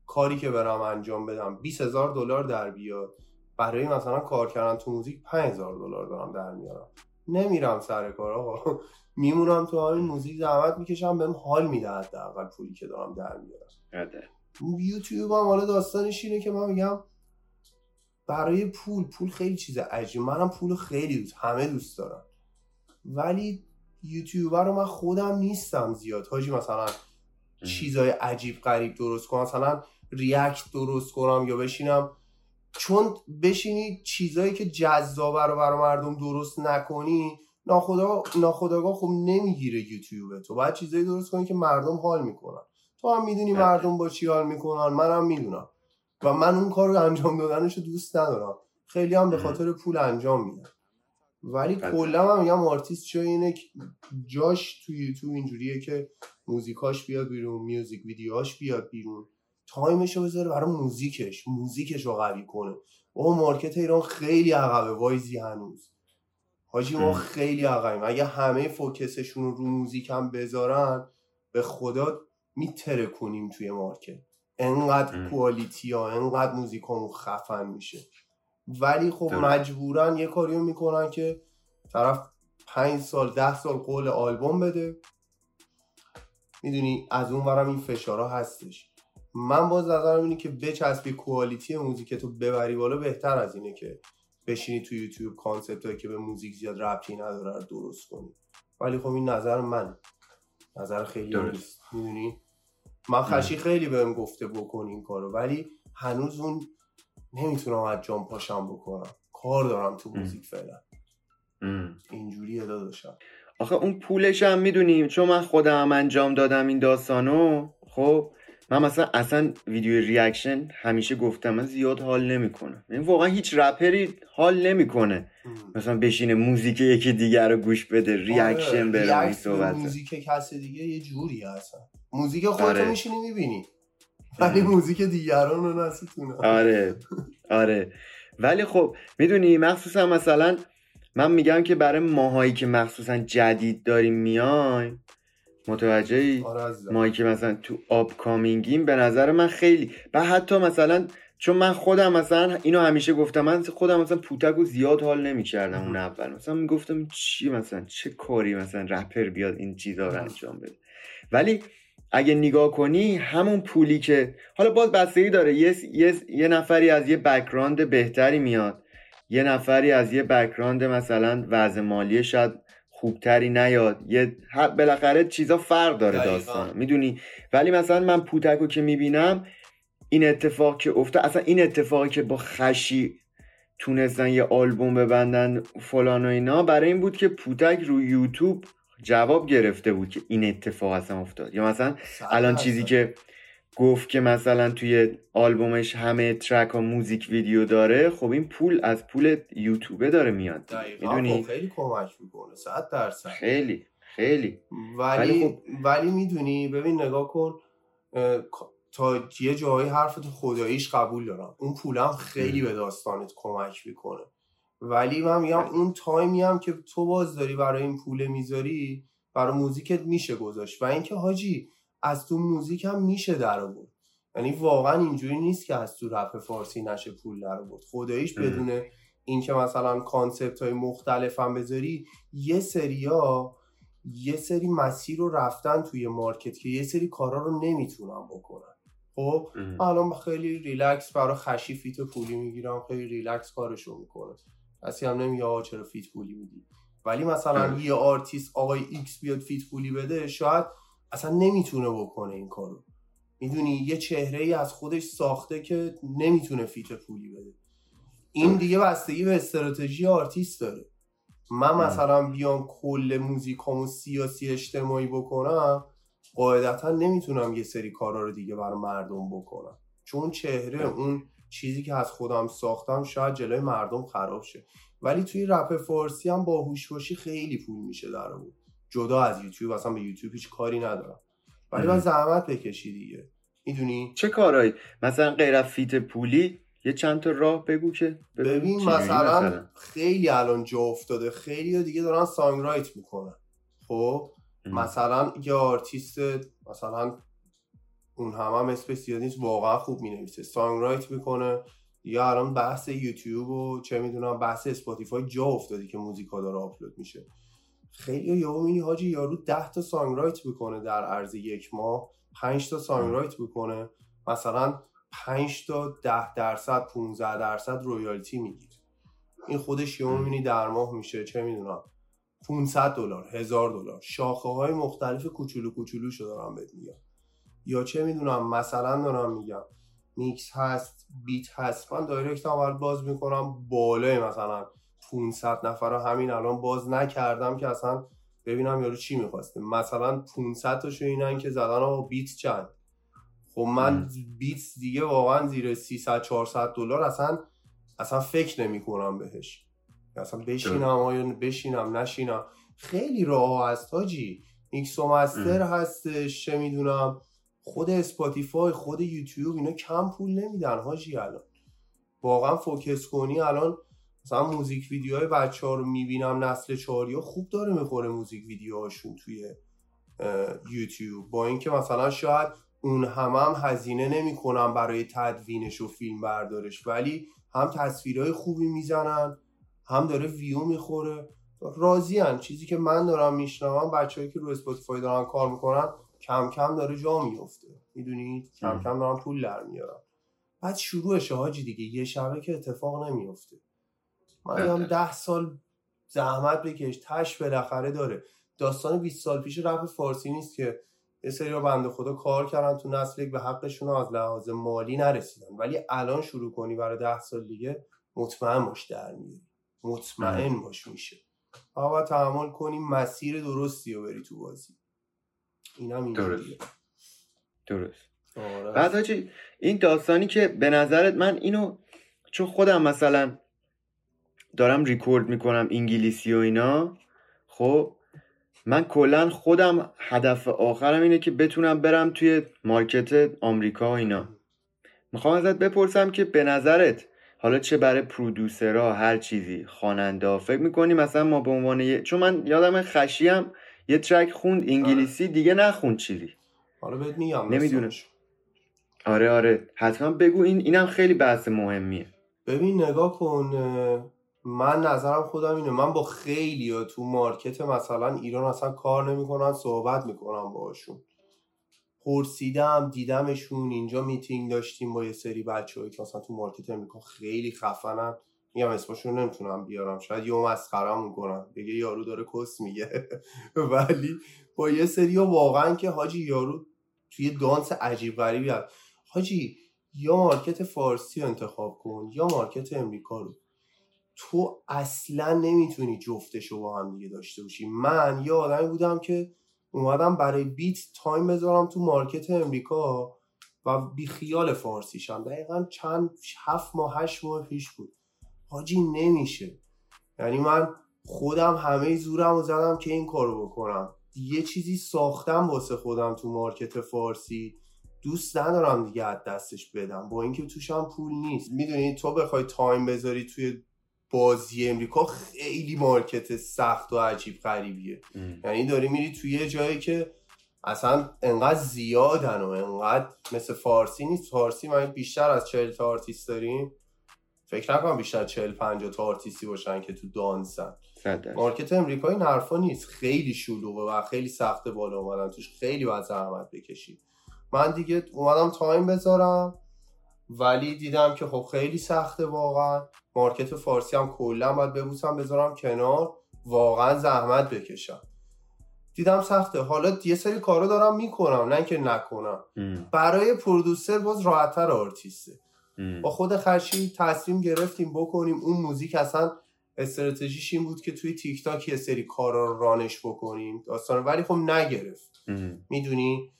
کاری که برام انجام بدم. 20 هزار دلار در بیاد. برای مثلا کار کردن تو موزیک 5000 دلار دارم در میارم. نمیرم سر کار آقا. میمونم تو همین موزیک زحمت می‌کشم بهم حال میده حداقل پولی که دارم در میارم. یوتیوب هم حالا داستانش اینه که من میگم برای پول پول خیلی چیز عجیب. منم پول خیلی دوست همه دوست دارم ولی یوتیوبر رو من خودم نیستم زیاد. حاجی مثلا چیزای عجیب غریب درست کنم. مثلا ریاکت درست کنم یا بشینم. چون بشینی چیزایی که جذابه رو برای مردم درست نکنی ناخدا ناخداگاه خب نمی‌گیره یوتیوب تو. باید چیزایی درست کنی که مردم حال می‌کنن. تو هم می‌دونی مردم با چی حال می‌کنن منم می‌دونم. و من اون کار رو انجام دادنش دوست ندارم. خیلی هم به خاطر پول انجام میدم. ولی کلا هم میگم آرتیست چیزه اینه جاش تو یوتیوب اینجوریه که موزیکاش بیاد بیرون music video هاش بیاد بیرون. time ش رو بذاره برای موزیکش. موزیکش رو قوی کنه. آقا market ایران خیلی عقبه. وایزی هنوز. حاجی ما خیلی عقبیم. اگه همه focus شون رو رو موزیک هم بذارن به خدا می‌ترکونیم توی market. انقدر quality ها انقدر موزیکامون خفن میشه. ولی خب مجبورن یه کاریو می‌کنن که طرف پنج سال ده سال قول آلبوم بده. می‌دونی از اون ورم این فشارا هستش. من باز نظرم اینه که بچسبی quality موزیک تو ببری بالا بهتر از اینه که بشینی تو یوتیوب concept هایی که به موزیک زیاد ربطی نداره رو درست کنی. ولی خب این نظر من. نظر خیلی نیست. می‌دونی؟ من خشی خیلی بهم گفته بکن این کارو. ولی هنوز اون نمی‌تونم از جام پاشم بکنم. کار دارم تو موزیک فعلا. اینجوری ادا داشتم آخه اون پولش هم می‌دونیم چون من خودم انجام دادم این داستانو خب؟ من مثلا اصلا ویدیو reaction همیشه گفتم من زیاد حال نمی‌کنه این یعنی واقعا هیچ رپری حال نمی‌کنه. مثلا بشینه موزیک یکی دیگر رو گوش بده reaction آره، بره صحبت موزیک کسی دیگه یه جوری هستن موزیک خودتو آره. میشینی می‌بینی. ولی موزیک دیگران رو نستونه آره آره. ولی خب می‌دونی مخصوصا مثلا من میگم که برای ماهایی که مخصوصا جدید داریم میایم متوجهی؟ آره ماهایی که مثلا تو up-coming یم به نظر من خیلی و حتی مثلا چون من خودم مثلا اینو همیشه گفتم من خودم مثلا پوتک زیاد حال نمی‌کردم اون اول. مثلا می‌گفتم چی مثلا؟ چه کاری مثلا رپر بیاد این چیزا رو انجام بده؟ ولی اگه نگاه کنی همون پولی که حالا باز بستگی داره. یه،, یه،, یه نفری از یه بکراند بهتری میاد. یه نفری از یه بکراند مثلا وضع مالی شاید خوبتری نیاد. یه بالاخره چیزا فرق داره داستان. می‌دونی؟ ولی مثلا من پوتکو که می‌بینم این اتفاق که افته اصلا این اتفاقی که با خشی تونستن یه آلبوم ببندن فلان و اینا برای این بود که پوتک رو یوتیوب جواب گرفته بود که این اتفاق اصلا افتاد. یا مثلا الان چیزی که گفت که مثلا توی آلبومش همه ترک و موزیک ویدیو داره خب این پول از پول یوتیوبه داره میاد می‌دونی؟ خب خیلی کمک می‌کنه صد درصد. خیلی خیلی. ولی خب... ولی می‌دونی ببین نگاه کن تا یه جایی حرفت خداییش قبول دارم. اون پولم خیلی به داستانت کمک می‌کنه. ولی من میگم اون time ی هم که تو باز داری برای این پول می‌ذاری برای موزیکت میشه گذاشت. و اینکه حاجی از تو موزیک هم میشه در آورد. یعنی واقعا اینجوری نیست که از تو رپ فارسی نشه پول در آورد. خداییش بدون اینکه مثلا concept های مختلف هم بذاری یه سریا یه سری مسیر رو رفتن توی market که یه سری کارا رو نمی‌تونن بکنن. خب؟ الان خیلی ریلکس برای خشی feat پولی می‌گیرم خیلی ریلکس کارشو می‌کنه. کسی هم نمیگه چرا feat پولی میدی؟ ولی مثلا یه آرتیست آقای X بیاد feat پولی بده شاید اصلا نمی‌تونه بکنه این کارو. می‌دونی یه چهره ای از خودش ساخته که نمی‌تونه feat پولی بده. این دیگه بستگی به استراتژی آرتیست داره. من مثلا بیام کل موزیکامو سیاسی اجتماعی بکنم قاعدتا نمی‌تونم یه سری کارا رو دیگه برای مردم بکنم. چون چهره اون چیزی که از خودم ساختم شاید جلوی مردم خراب شه. ولی توی رپ فارسی هم باهوش باشی خیلی پول میشه درآورد جدا از یوتیوب اصلا به یوتیوب هیچ کاری ندارم. ولی باید زحمت بکشی دیگه. می‌دونی؟ چه کارایی مثلا غیر feat پولی یه چند تا راه بگو که ببین مثلا, مثلا, خیلی الان جا افتاده. خیلی دیگه دارن songwrite می‌کنن. خب؟ مثلا یه آرتیست مثلا اون هم هم اسم نیست واقعا خوب می نویسه songwrite می‌کنه. یا الان بحث یوتیوب و چه می‌دونم بحث اسپاتیفای جا افتادی که موزیکا داره آپلود میشه. خیلی یا می‌بینی حاجی یارو 10 تا songwrite می‌کنه در عرض یک ماه 5 تا songwrite می‌کنه. مثلا 5 تا 10 درصد 15 درصد royalty می‌گیره. این خودش یه می‌بینی در ماه میشه چه می‌دونم 500 دلار 1000 دلار. شاخه های مختلف کوچولو کوچولو شو دارم بهت میگم. یا چه می‌دونم مثلا دارم میگم میکس هست beat هست. من direct هم باز می‌کنم بالای مثلا 500 نفر رو همین الان باز نکردم که اصلا ببینم یارو چی می‌خواسته. مثلا 500 تاشو اینن که زدن آقا beat چند. خب من beat دیگه واقعا زیر 300 400 دلار اصلا اصلا فکر نمی کنم بهش. اصلا بشینم آیا بشینم نشینم. خیلی راه هست حاجی. میکس و master هستش چه می‌دونم. خود اسپاتیفای خود یوتیوب اینا کم پول نمیدن حاجی الان. واقعا focus کنی الان مثلا music video های بچه ها رو می‌بینم نسل چهاری ها خوب داره می‌خوره music video هاشون توی یوتیوب. با اینکه مثلا شاید اون هم هم هزینه نمی‌کنن برای تدوینش و فیلم بردارش ولی هم تصویرهای خوبی می‌زنن هم داره ویو می‌خوره. راضی چیزی که من دارم میشنوم بچههایی که رو اسپاتیفای دارن کار می‌کنن کم کم داره جا میفته می‌دونید؟ کم کم دارن پول در میارن بعد شروعش حاجی دیگه. یه شبه که اتفاق نمیفته من هم ده سال زحمت بکش تش بالاخره داره. داستان 20 سال پیش رپ فارسی نیست که یه سری رو بنده خدا کار کردن تو نسل به حقشون از لحاظ مالی نرسیدن. ولی الان شروع کنی برای ده سال دیگه مطمئن باش در میاری. مطمئن باش میشه. باید تحمل کنی مسیر درستی رو بری تو بازی. اینم درست. درست. آره. بعد این داستانی که به نظرت من اینو چون خودم مثلا دارم ریکورد می‌کنم انگلیسی و اینا. خب من کلا خودم هدف آخرم اینه که بتونم برم توی مارکت آمریکا و اینا. می‌خوام ازت بپرسم که به نظرت حالا چه برای پرودوسرها هر چیزی خواننده فکر می‌کنی مثلا ما به عنوان یه... چون من یادم خشیم یه track خوند انگلیسی آره. دیگه نخوند چیزی. حالا بهت میگم نمی‌دونم. آره آره. حتما بگو این اینم خیلی بحث مهمیه. ببین نگاه کن من نظرم خودم اینه. من با خیلی ها تو market مثلا ایران اصلا کار نمی‌کنن صحبت می‌کنم باشون پرسیدم دیدمشون اینجا میتینگ داشتیم با یه سری بچه که مثلا تو market امریکا خیلی خفنن. میگم اسمشون نمی‌تونم بیارم. شاید یه مسخرم می‌کنم بگه یارو داره کس میگه. ولی با یه سری واقعا که حاجی یارو توی دانس عجیب غریبی هست. حاجی یا market فارسی انتخاب کن یا market امریکا رو. تو اصلا نمی‌تونی جفتشو با هم دیگه داشته باشی. من یه آدمی بودم که اومدم برای beat time بذارم تو market امریکا و بی خیال فارسیشم دقیقا چند هفت ماه هشت ماه پیش بود. حاجی نمیشه. یعنی من خودم همه زورم رو زدم که این کارو بکنم. یه چیزی ساختم واسه خودم تو market فارسی. دوست ندارم دیگه از دستش بدم. با اینکه توش هم پول نیست. می‌دونی تو بخوای time بذاری توی بازی امریکا خیلی market سخت و عجیب غریبیه. یعنی داری میری توی یه جایی که اصلا انقدر زیادن و انقدر مثل فارسی نیست. فارسی من بیشتر از چهل تا آرتیست داریم. فکر نکنم بیشتر چهل پنجاه تا آرتیستی باشن که تو دانسن. market امریکا این حرفا نیست. خیلی شلوغه و خیلی سخته بالا اومدن توش. خیلی باید زحمت بکشی. من دیگه اومدم time بذارم. ولی دیدم که خب خیلی سخته واقعا. market فارسی هم کلا باید ببوسم بذارم کنار واقعا زحمت بکشم. دیدم سخته. حالا یه سری کارو دارم می‌کنم نه که نکنم. برای producer باز راحتتر آرتیسته. با خود خرشی تصمیم گرفتیم بکنیم. اون موزیک اصلا استراتژیش این بود که توی تیک تاک یه سری کارا رو run ش بکنیم. داستان ولی خب نگرفت. می‌دونی؟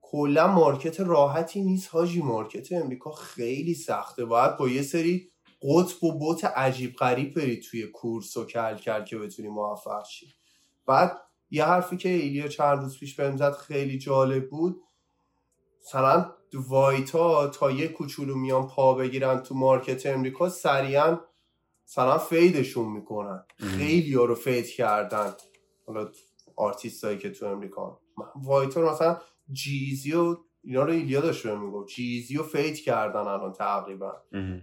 کلا market راحتی نیست حاجی. market امریکا خیلی سخته. باید با یه سری قطب و بوت عجیب غریب بری توی کورس و کل کل که بتونی موفق شی. بعد یه حرفی که ایلیا چند روز پیش بهم زد خیلی جالب بود. مثلا white ا تا یه کوچولو میان پا بگیرن تو market امریکا سریعا مثلا fade شون می‌کنن. خیلی ها رو fade کردن. حالا آرتیست هایی که تو امریکا white ا مثلا G-Eazy و اینا رو ایلیا داشت می‌گفت. G-Eazy و fade کردن الان تقریبا.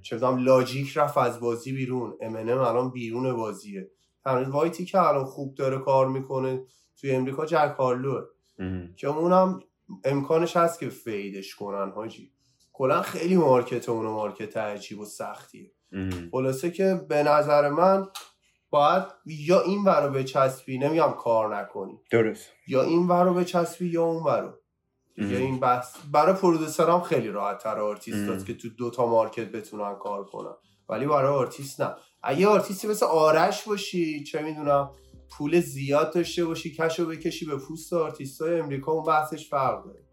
چه Logic رفت از بازی بیرون. امنم الان بیرون بازیه. تنها white ی که الان خوب داره کار می‌کنه توی امریکا Jack Harlow ه. که اونم امکانش هست که fade ش کنن حاجی. کلا خیلی market اونو market عجیب و سختیه. خلاصه که به نظر من باید یا این ورو به چسبی نمیگم کار نکنی. درست. یا این ورو به چسبی یا اون یا این بحث برای producer ام خیلی راحت تر آرتیست که تو دوتا market بتونن کار کنن. ولی برای آرتیست نه. اگه آرتیستی مثل آرش باشی چه می‌دونم پول زیاد داشته باشی کشو بکشی به پوست آرتیست های امریکا اون بحثش فرق داره.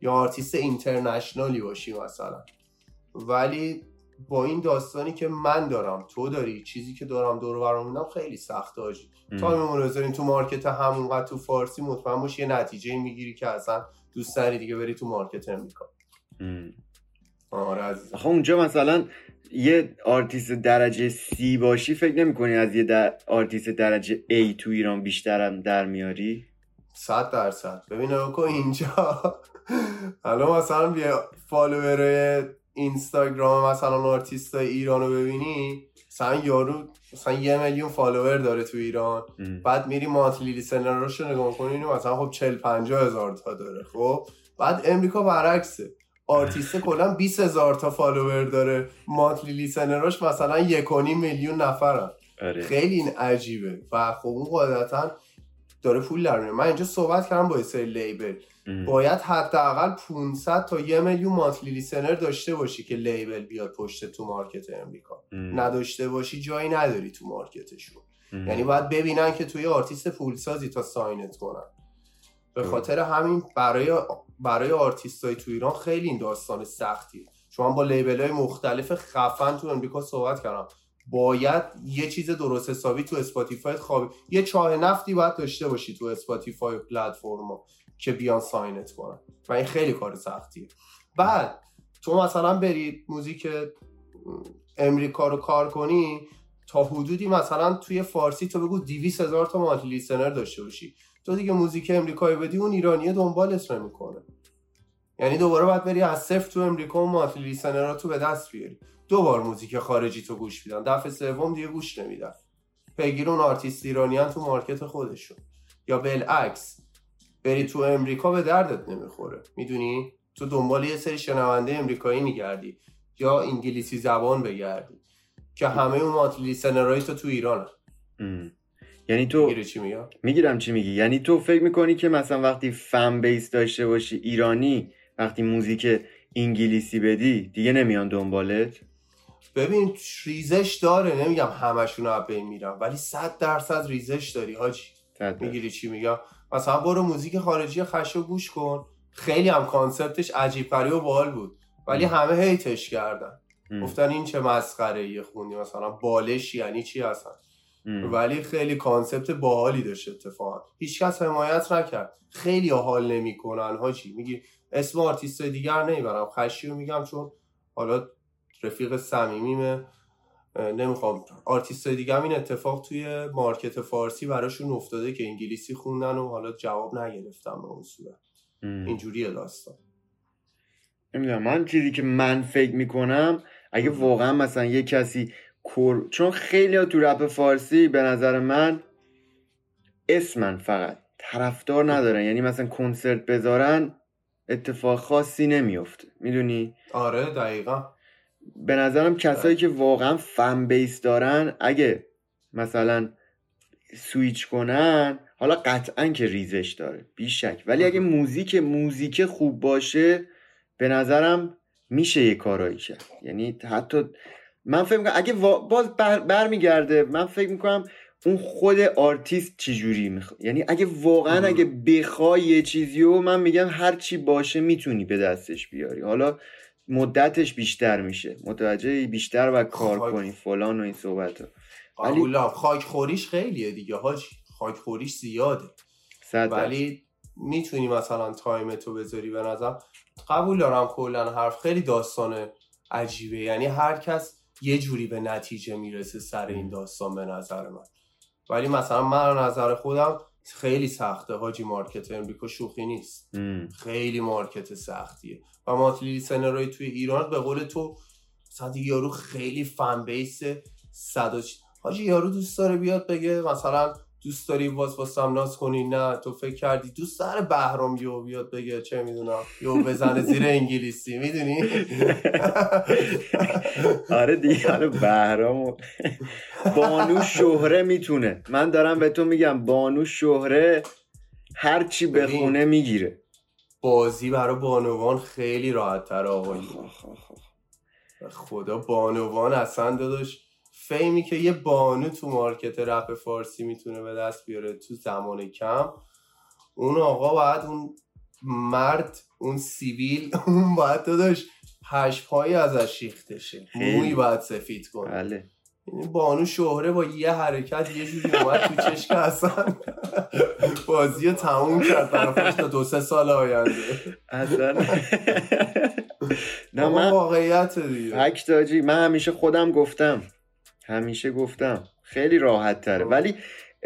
یا آرتیست international ی باشی مثلا. ولی با این داستانی که من دارم تو داری چیزی که دارم دور برامونم خیلی سخت حاجی. تا میمونه تو market همونقدر تو فارسی مطمئن باشی یه نتیجه می‌گیری که اصلا دوست داری دیگه بری تو market امریکا. آره آخه اونجا مثلا یه آرتیست درجه C باشی فکر نمی کنی از یه در... آرتیست درجه A تو ایران بیشترم در میاری؟ صد درصد. ببین که اینجا الان مثلا بیا follower اینستاگرام مثلا آرتیست ایران رو ببینی مثلا یارو مثلا یه میلیون follower داره تو ایران بعد میری monthly listener ش رو نگاه کنی مثلا خب 40 50 هزار تا داره خب؟ بعد امریکا برعکسه. آرتیست کلا 20 هزار تا follower داره. monthly listener اش مثلا یک میلیون نفرن. آره. خیلی این عجیبه. و خب اون قاعدتا داره پول در من اینجا صحبت کردم با سری label. باید حداقل 500 تا یه میلیون monthly listener داشته باشی که label بیاد پشت تو market امریکا. نداشته باشی جایی نداری تو market شون. یعنی باید ببینن که توی آرتیست پولسازی تا sign ت کنن. به خاطر همین برای برای آرتیست های تو ایران خیلی این داستان سختیه شما با label های مختلف خفن تو امریکا صحبت کردم. باید یه چیز درست حسابی تو اسپاتیفای خوابی یه چاه نفتی باید داشته باشی تو اسپاتیفای پلتفرم که بیان sign ت کنن. و این خیلی کار سختیه. بعد تو مثلا برید موزیک امریکا رو کار کنی تا حدودی مثلا توی فارسی تو بگو 200 هزار تا monthly listener داشته باشی. تو دیگه موزیک امریکایی بدی اون ایرانیه دنبالت نمی‌کنه یعنی دوباره باید بری از صفر تو امریکا و monthly listener تو به دست بیاری. دوبار موزیک خارجی تو گوش میدن. دفعه سوم دیگه گوش نمیدن. پیگیر اون آرتیست ایرانیان تو market خودشون. یا بالعکس بری تو امریکا به دردت نمی‌خوره. می‌دونی؟ تو دنبال یه سری شنونده امریکایی میگردی. یا انگلیسی زبان بگردی. که همه اون monthly listener ایی تو تو ایران یعنی تو چی می‌گیرم چی میگی. یعنی تو فکر می‌کنی که مثلا وقتی fan base داشته باشی ایرانی وقتی موزیک انگلیسی بدی دیگه نمیان دنبالت؟ ببین ریزش داره. نمیگم همشون از بین میرن ولی صد درصد ریزش داری حاجی. می‌گیری چی میگم؟ مثلا برو موزیک خارجی خشو گوش کن. خیلی هم concept ش عجیب و باحال بود ولی همه hate ش کردن. گفتن این چه مسخره یه خوندی مثلا بالش یعنی چی هستن ولی خیلی concept باحالی داشت اتفاقا. هیچکس حمایت نکرد. خیلی حال نمی‌کنن حاجی میگی اسم آرتیست دیگه نمی‌برم. خشی رو میگم چون حالا رفیق صمیمیمه. نمی‌خوام. آرتیست دیگه هم این اتفاق توی market فارسی براشون افتاده که انگلیسی خوندن و حالا جواب نگرفتن به اون صورت. اینجوریه داستان. نمی‌دونم. من چیزی که من فکر می‌کنم اگه واقعا مثلا یه کسی کور چون خیلی ها تو رپ فارسی به نظر من اسمن فقط. طرفدار ندارن. یعنی مثلا کنسرت بذارن اتفاق خاصی نمیفته می‌دونی؟ آره دقیقا. به نظرم کسایی که واقعا فن بیس دارن اگه مثلا سویچ کنن حالا قطعا که ریزش داره بیشک. ولی اگه موزیک موزیک خوب باشه به نظرم میشه یه کارایی کرد. یعنی حتی من فکر می‌کنم اگه باز برمیگرده من فکر می‌کنم اون خود آرتیست چجوری می‌خواد یعنی اگه واقعا اگه بخوای یه چیزی و من میگم هر چی باشه می‌تونی به دستش بیاری. حالا مدتش بیشتر میشه. متوجه بیشتر و کار خاک... کنی فلان و این صحبت ها ولی خاک خوریش خیلیه دیگه هاج خاک خوریش زیاده. ولی می‌تونی مثلا time تو بذاری به نظر قبول دارم کلا حرف. خیلی داستان عجیبه. یعنی هر کس یه جوری به نتیجه می‌رسه سر این داستان به نظر من. ولی مثلا من نظر خودم خیلی سخته حاجی market امریکا شوخی نیست. خیلی market سختیه. و monthly listener ی توی ایران به قول تو مثلا یارو خیلی fan base صد حاجی یارو دوست داره بیاد بگه مثلا دوست داری واس واسم ناز کنی؟ نه تو فکر کردی دوست داره بهرام یو بیاد بگه چه می‌دونم یو بزنه زیر انگلیسی می‌دونی؟ آره دیگه آره بهرام بانو شهره می‌تونه. من دارم به تو میگم بانو شهره هر چی بخونه می‌گیره. بازی برای بانوان خیلی راحت تر آقایی خدا بانوان اصلا داداش فیمی که یه بانو تو مارکت رپ فارسی می‌تونه به دست بیاره تو زمان کم اون آقا باید اون مرد اون سیویل اون باید داداش پشپایی ازش شیخته شه. موی باید سفید کنه. بله. یعنی بانو شهره با یه حرکت یه جوری اومد تو چشک اصلا بازی تموم کرد طرفش تا دو سه سال آینده. اصلا. نه من واقعیت دیگه. من همیشه خودم گفتم همیشه گفتم. خیلی راحت تره. ولی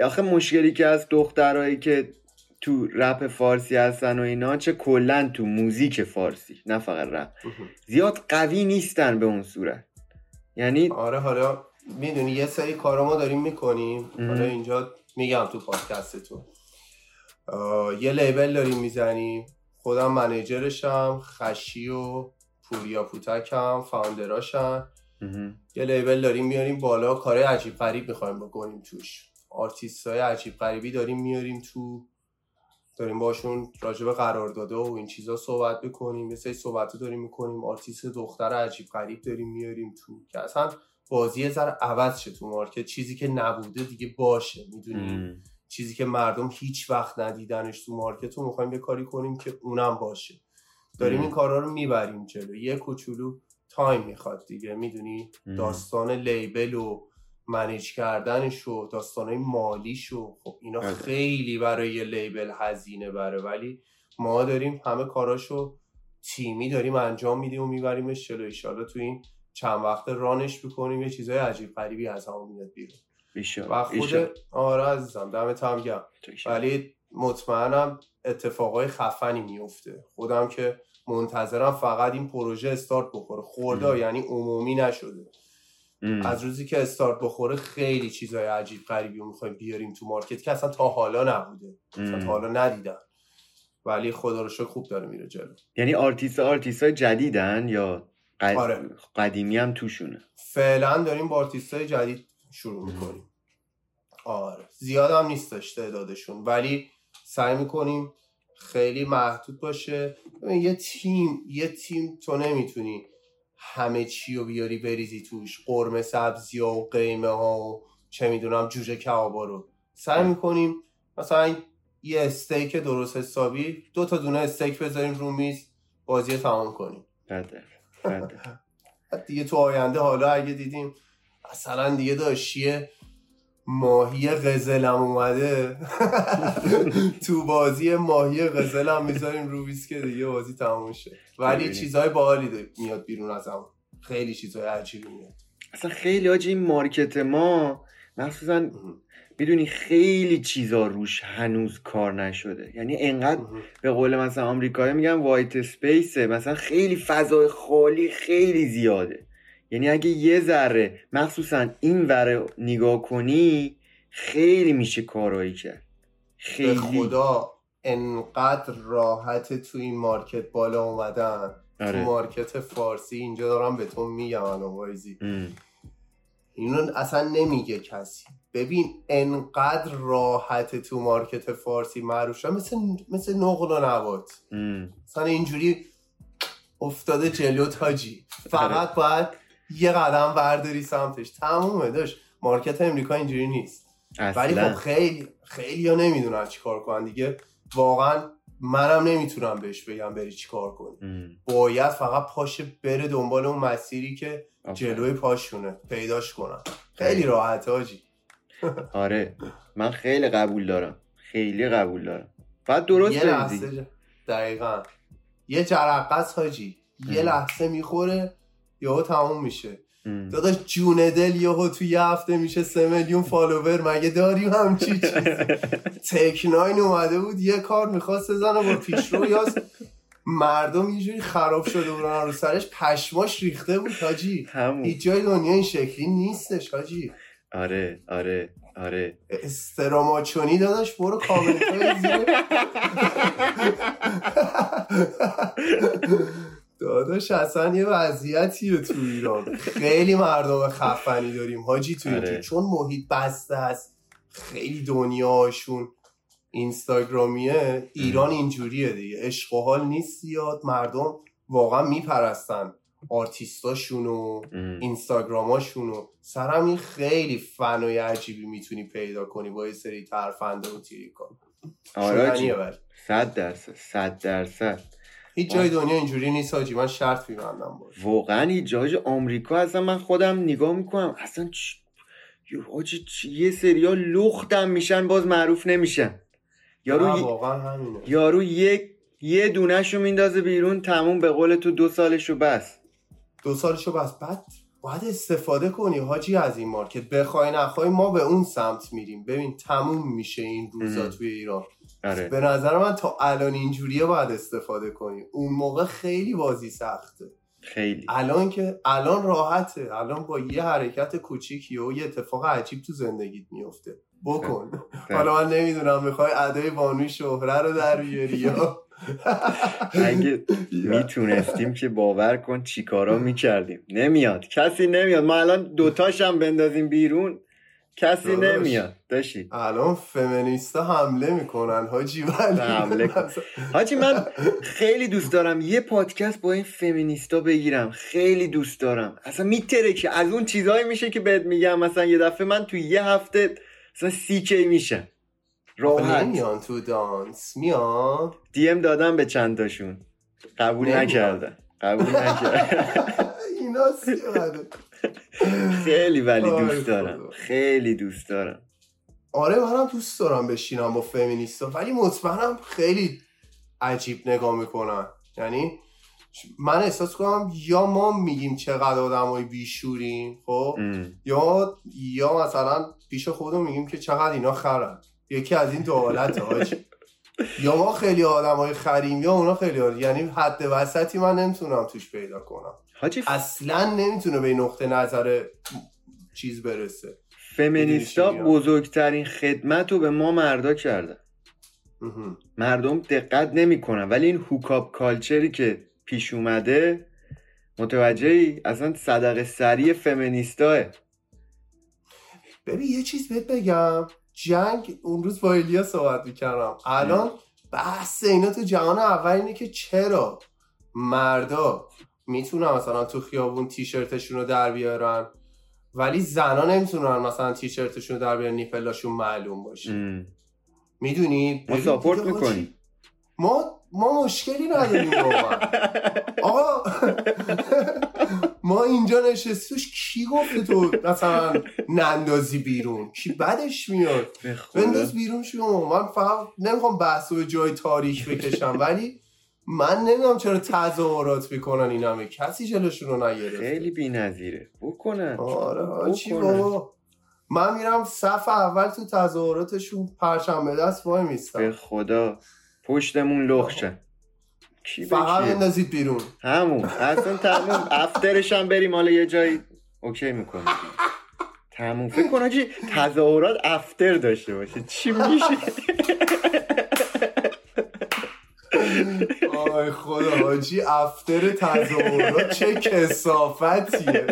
آخه مشکلی که از دخترهایی که تو رپ فارسی هستن و اینا چه کلا تو موزیک فارسی نه فقط رپ. زیاد قوی نیستن به اون صورت. یعنی آره حالا می‌دونی یه سری کارا ما داریم می‌کنیم. حالا اینجا میگم تو پادکست تو یه label داریم می‌زنیم. خودم manager شم خشی و پوریا پوتکم founder اشم. یه label داریم میاریم بالا کار عجیب غریب می‌خوایم بکنیم توش. آرتیست های عجیب غریبی داریم میاریم تو. داریم باشون راجب قرار داده و این چیزا صحبت بکنیم یه سری صحبت داریم می‌کنیم. آرتیست دختر عجیب غریب داریم میاریم تو. که اصلا بازی زر عوض شه تو market. چیزی که نبوده دیگه باشه می‌دونی؟ چیزی که مردم هیچ وقت ندیدنش تو market رو می‌خوایم یه کاری کنیم که اونم باشه. داریم این کارا رو می‌بریم جلو. یه کوچولو time می‌خواد دیگه می‌دونی؟ داستان label و manage کردنش و داستانهای مالیش و خب اینا بله. خیلی برای یه label هزینه بره ولی ما داریم همه کاراشو تیمی داریم انجام میدیم و میبریمش جلو. ایشالا تو این چند وقت run ش بکنیم یه چیزای عجیب غریبی از همون میاد بیرون. و خود آره عزیزم دمت هم گرم ولی مطمئنم اتفاقای خفنی میفته خودم که منتظرم فقط این پروژه استارت بخوره. خورده یعنی عمومی نشده. از روزی که استارت بخوره خیلی چیزای عجیب غریبی رو می‌خوایم بیاریم تو market که اصلا تا حالا نبوده. تا حالا ندیدن. ولی خدا رو شکر خوب داره میره جلو. یعنی آرتیست آرتیست های جدیدن یا قد... آره. قدیمی هم توشونه؟ فعلا داریم با آرتیست های جدید شروع می‌کنیم. آره. زیاد هم نیستش تعدادشون. ولی سعی می‌کنیم خیلی محدود باشه. یه تیم یه تیم تو نمی‌تونی همه چی رو بیاری بریزی توش. قرمه سبزی ها و قیمه ها و چه می‌دونم جوجه کبابا رو. سعی می‌کنیم مثلا یه استیک درست حسابی دو تا دونه استیک بذاریم رو میز بازی تمام کنیم. دیگه تو آینده حالا اگه دیدیم مثلا دیگه داشتیه ماهی غزلم اومده. تو بازی ماهی غزلم می‌ذاریم رو که دیگه بازی تموم شه. ولی چیزهای باحالی میاد بیرون از هم خیلی چیزهای عجیبی میاد. اصلا خیلی آجی این مارکت ما مخصوصا می‌دونی خیلی چیزا روش هنوز کار نشده. یعنی انقدر به قول مثلا آمریکایی میگن white space ه. مثلا خیلی فضای خالی خیلی زیاده. یعنی اگه یه ذره مخصوصا این وره نگاه کنی خیلی میشه کارایی کرد. خیلی. به خدا انقدر راحت تو این market بالا اومدن. آره. تو market فارسی اینجا دارم به تو میگم وایزی. اینو اصلا نمیگه کسی. ببین انقدر راحت تو market فارسی معروف شد مثل مثل نقل و نبات ام. مثلا اینجوری افتاده جلو تاجی. فقط باید یه قدم برداری سمتش. تمومه داشت. مارکت امریکا اینجوری نیست. ولی خب اصلا خیلی خیلی ها نمی‌دونن چی کار کنن دیگه. واقعا منم نمی‌تونم بهش بگم بری چی کار کنی. ام. باید فقط پاشه بره دنبال اون مسیری که. جلوی پاشونه پیداش کنن. خیلی راحت آجی. آره. من خیلی قبول دارم. خیلی قبول دارم. بعد درست یه لحظه دقیقا. یه جرقص حاجی یه. لحظه می‌خوره. یهو تموم میشه. داداش جون دل یهو تو یه هفته میشه سه میلیون فالوور. مگه داریم همچی چیزی؟ تکناین اومده بود یه کار می‌خواست بزنه با پیشرو. یاز مردم یه جوری خراب شده بودن رو سرش. پشماش ریخته بود حاجی. هیچ جای دنیا این شکلی نیستش حاجی. آره آره آره. استراماچونی داداش برو کامنت های زیر. داداش اصلا یه وضعیتیه تو ایران. خیلی مردم خفنی داریم حاجی تو اینجا آره. چون محیط بسته است. خیلی دنیاشون اینستاگرامیه. ایران اینجوریه دیگه. عشق و حال نیست زیاد. مردم واقعا میپرستن آرتیستاشون و ام. اینستاگراماشونو سر همین خیلی فنای عجیبی می‌تونی پیدا کنی با یه سری ترفنده و آره آجی. شدنیه ولی. صد درصد صد درصد. هیچ جای دنیا اینجوری نیست حاجی. من شرط میبندم باش. واقعا جاج آمریکا اصلا من خودم نگاه می‌کنم. اصلا چ... یه حاجی چ- یه سریا لختم میشن باز معروف نمیشن. یارو ی- واقعا همینه. یارو یک یه دونهشو میندازه بیرون تموم به قول تو دو سالشو بس. دو سالشو بس. بعد باید استفاده کنی حاجی از این مارکت. بخوای نخوای ما به اون سمت میریم. ببین تموم میشه این روزا ام. توی ایران. آره. به نظر من تا الان اینجوریه باید استفاده کنی. اون موقع خیلی بازی سخته. خیلی. الان که الان راحته. الان با یه حرکت کوچیکی و یه اتفاق عجیب تو زندگیت میفته. بکن. حالا من نمی‌دونم می‌خوای ادای بانوی شهره رو در بیاری یا اگه می‌تونستیم که باور کن چیکارا می‌کردیم. نمیاد. کسی نمیاد. ما الان دوتاشم بندازیم بیرون. کسی. نمیاد. داشتی الان فمینیستا حمله می‌کنن حاجی ولی حمله. حاجی من خیلی دوست دارم یه پادکست با این فمینیستا بگیرم. خیلی دوست دارم. اصلا میتره که از اون چیزهایی میشه که بهت میگم. مثلا یه دفعه من تو یه هفته مثلا سی کی میشه راحت. نمیان تو دانس. میان. دی ام دادم به چند تاشون قبول. نکردن. قبول نکردن. اینا خیلی ولی دوست دارم. خیلی دوست دارم. آره منم دوست دارم بشینم با فمینیستا. ولی مطمئنم خیلی عجیب نگاه می‌کنن. یعنی من احساس کنم یا ما میگیم چقدر آدمای بیشوریم خب؟ ام. یا یا مثلا پیش خودمون میگیم که چقدر اینا خرن. یکی از این دو حالت یا ما خیلی آدمای خریم یا اونا خیلی آدم. یعنی حد وسطی من نمی‌تونم توش پیدا کنم. حاجی اصلا نمی‌تونه به این نقطه نظر چیز برسه. فمینیستا؟ بزرگترین خدمت رو به ما مردا کردن. مهم. مردم دقت نمی‌کنن. ولی این هوکاپ کالچری که پیش اومده متوجهی؟ اصلا صدقه سری فمینیستاه. ببین یه چیز بهت بگم. جنگ اون روز با ایلیا صحبت می‌کردم. الان بحث اینا تو جهان اول اینه که چرا مردا می‌تونن مثلا تو خیابون تیشرتشون رو در بیارن ولی زنا نمی‌تونن مثلا تیشرتشون رو در بیارن نیپلاشون معلوم باشه. می‌دونی؟ ما ساپورت می‌کنیم ما ما مشکلی نداریم آقا ما اینجا نشستوش کی گفته تو مثلا نندازی بیرون؟ کی بدش میاد؟ بنداز بیرون شما من فقط نمی‌خوام بحث به جای تاریخ بکشم ولی من نمی‌دونم چرا تظاهرات می‌کنن این همه. کسی جلوشون رو نگرفته. خیلی بی نظیره بکنن. آره بکنن. بابا. من میرم صف اول تو تظاهراتشون پرچم دست وای به میستم خدا. پشتمون به فقط؟ بندازید بیرون. همون. اصلا تموم. افترش هم بریم حالا یه جایی. اوکی می‌کنیم تموم. فکر کن حاجی تظاهرات افتر داشته باشه. چی میشه؟ آی خدا حاجی افتر تظاهرات چه کسافتیه؟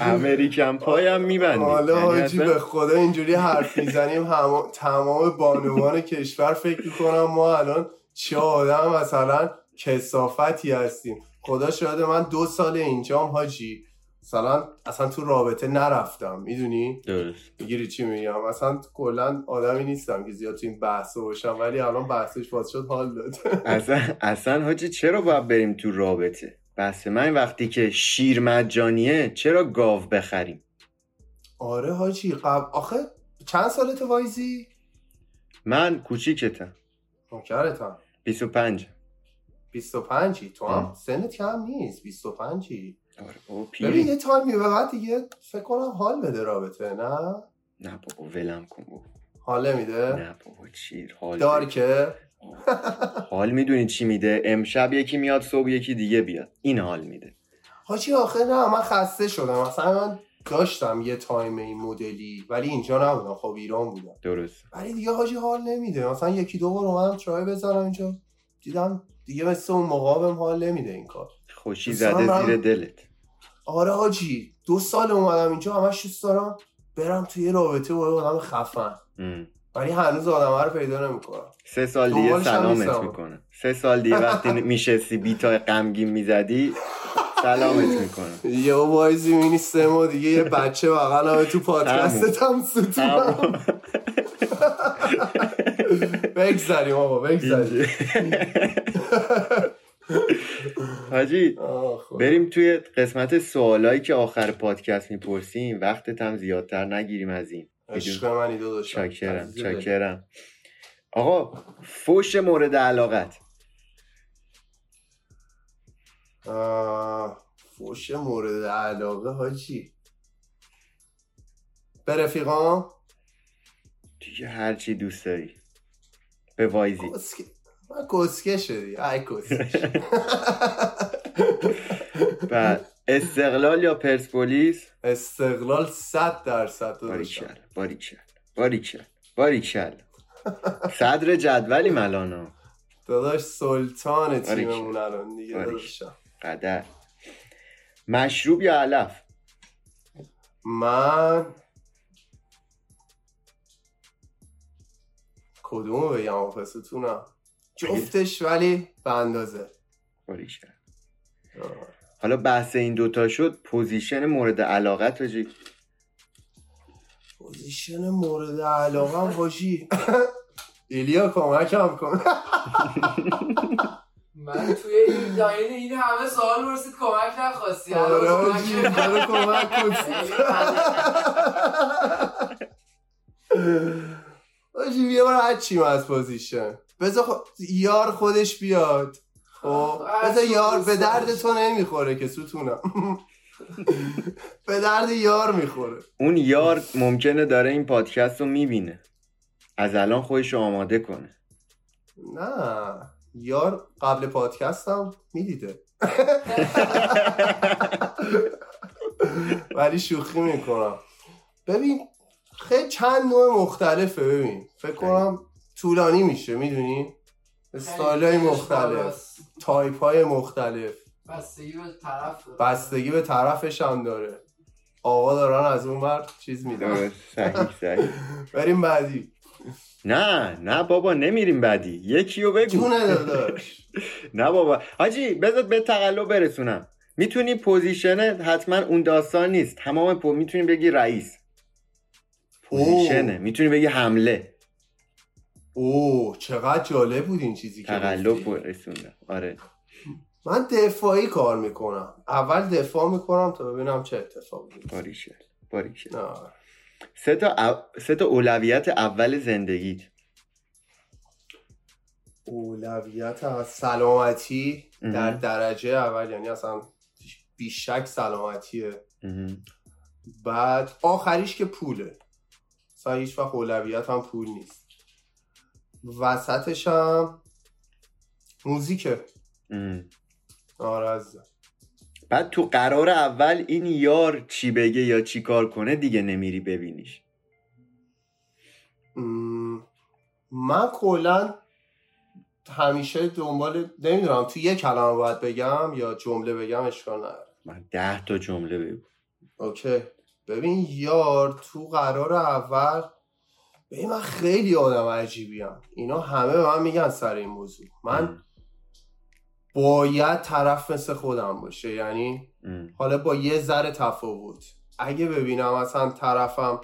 امریکن پای هم میبندیم. حالا یعنی حاجی به خدا اینجوری حرف می‌زنیم. هم... تمام بانوان کشور فکر می‌کنم ما الان چه آدم مثلا کسافتی هستیم. خدا شاهده من دو سال اینجام حاجی. مثلا اصلا تو رابطه نرفتم. می‌دونی؟ درست. می‌گیری چی میگم؟ اصلا کلا آدمی نیستم که زیاد تو این بحثا باشم ولی الان بحثش باز شد حال داد. اصلا اصلا حاجی چرا باید بریم تو رابطه؟ بس من وقتی که شیر مجانیه چرا گاو بخریم؟ آره حاجی قبل آخه چند سالت وایزی؟ من کوچیکتم. نوکرتم 25 25 تو هم. سنت کم نیست 25 آره ببین یه time ی به بعد دیگه فکر کنم حال بده رابطه نه؟ نه بابا ولم کن بابا. حال میده نه بابا چی رو حال داره که حال می‌دونی چی میده؟ امشب یکی میاد صبح یکی دیگه بیاد. این حال میده. حاجی آخه نه من خسته شدم. مثلا من داشتم یه time این مدلی ولی اینجا نبودم. خب ایران بودم. درست. ولی دیگه حاجی حال نمیده. مثلا یکی دو بار اومدم try بزنم اینجا. دیدم دیگه مثل اون مقابم حال نمیده این کار. خوشی زده من- زیر دلت. آره حاجی دو سال اومدم اینجا همش دوست دارم برم توی رابطه با آدم خفن. ام. ولی هنوز آدم رو پیدا نمی‌کنم. سه سال دیگه سلامت. می‌کنه. سه سال دیگه وقتی میشستی بیتا غمگین می‌زدی سلامت می‌کنه. یه وایزی می‌بینی سه ماه دیگه یه بچه بغل تو پادکستت هم ستونم بگذاریم آقا بگذاریم حاجی خب. بریم توی قسمت سوالایی که آخر پادکست می‌پرسیم. وقتت هم زیادتر نگیریم از این. عشق. منی داداش چاکرم چاکرم آقا فوش مورد علاقت. آه، فوش مورد علاقه حاجی. به رفیقام دیگه هر چی دوست داری. به وایزی. کسکه من کسکه شدی ای کسکه بعد. استقلال یا پرسپولیس؟ استقلال صد درصد داداشم باریکل باریکل باریکل باریکل صدر جدولی ملانا داداش سلطان. تیممون الان دیگه. داداشم قدر. مشروب یا علف؟ من کدومو بگم؟ آخه ستونم جفتش ولی به اندازه. باریکل حالا بحث این دوتا شد position مورد علاقت حاجی position مورد علاقه هم باشی ایلیا کمکم کن. من توی این داین این همه سوال پرسید کمک نخواستی. آره حاجی کمک کمک کن حاجی بیا برو هرچیم از position. بذار خو- یار خودش بیاد. بذار یار به درد. تو نمی‌خوره که ستونم. به درد یار می‌خوره. اون یار ممکنه داره این پادکست رو می‌بینه. از الان خودش رو آماده کنه. نه یار قبل پادکستم می‌دیده. ولی شوخی می‌کنم. ببین خیلی چند نوع مختلفه ببین. فکر کنم طولانی میشه می‌دونی؟ استایل های مختلف. تایپ های مختلف. بستگی به طرف داره. بستگی به طرفش هم داره. آقا دارن از اون ور چیز میدن. درست صحیح صحیح. بریم بعدی. نه نه بابا نمیریم بعدی. یکی رو بگو. نه بابا. حاجی بذار به تقلب برسونم. می‌تونی پوزیشنه حتما اون داستان نیست. تمام پو... می‌تونی بگی رئیس. پوزیشنه. می‌تونی بگی حمله. اوه چقدر جالب بود این چیزی که تقلب. رسوندم آره. من دفاعی کار می‌کنم. اول دفاع می‌کنم تا ببینم چه اتفاقی. باریشه باریشه سه تا او... سه تا اولویت اول زندگیت اولویت از سلامتی. در درجه اول یعنی اصلا بیشک سلامتیه. بعد آخریش که پوله. اصلا هیچ وقت اولویت هم پول نیست. وسطش هم موزیکه. آره عزیزم. بعد تو قرار اول این یار چی بگه یا چی کار کنه دیگه نمیری ببینیش. م، من کلا همیشه دنبال نمی‌دونم تو یه کلمه باید بگم یا جمله بگم اشکال نداره. من ده تا جمله بگو. اوکی. ببین یار تو قرار اول ببین من خیلی آدم عجیبی هم. اینا همه به من میگن سر این موضوع. من باید طرف مثل خودم باشه. یعنی. حالا با یه ذره تفاوت. اگه ببینم مثلا طرفم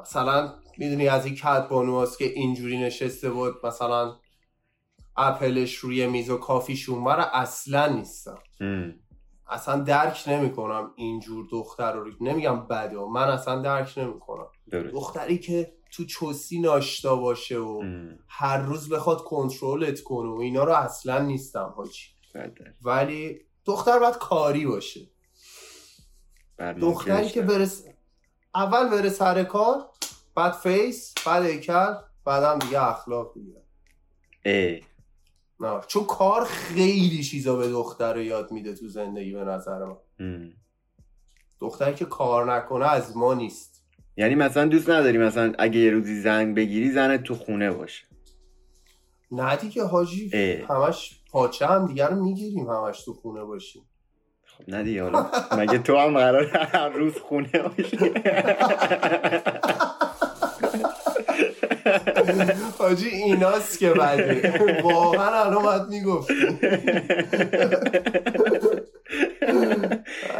مثلا می‌دونی از این کت بانواست که اینجوری نشسته بود مثلا اپلش روی میز و کافیش اونور اصلا نیستم. ام. اصلا درک نمی‌کنم اینجور دختر رو. نمیگم بده. من اصلا درک نمی‌کنم. دختری که تو چوسی ناشتا باشه و ام. هر روز بخواد کنترلت کنه و اینا رو اصلا نیستم حاجی. ولی دختر باید کاری باشه دختری که. برس اول بره سر کار بعد face بعد هیکل بعدم دیگه اخلاق دیگه اه. نه چون کار خیلی چیزا به دختر رو یاد میده تو زندگی به نظر من ام. دختری که کار نکنه از ما نیست یعنی مثلا دوست نداری مثلا اگه یه روزی زنگ بگیری زنت تو خونه باشه. نه دیگه حاجی اه. همش پاچه هم دیگه رو می‌گیریم همش تو خونه باشیم. خب نه دیگه حالا مگه تو هم قرار هر روز خونه باشی؟ حاجی ایناست که بده واقعا الان باید می‌گفتی.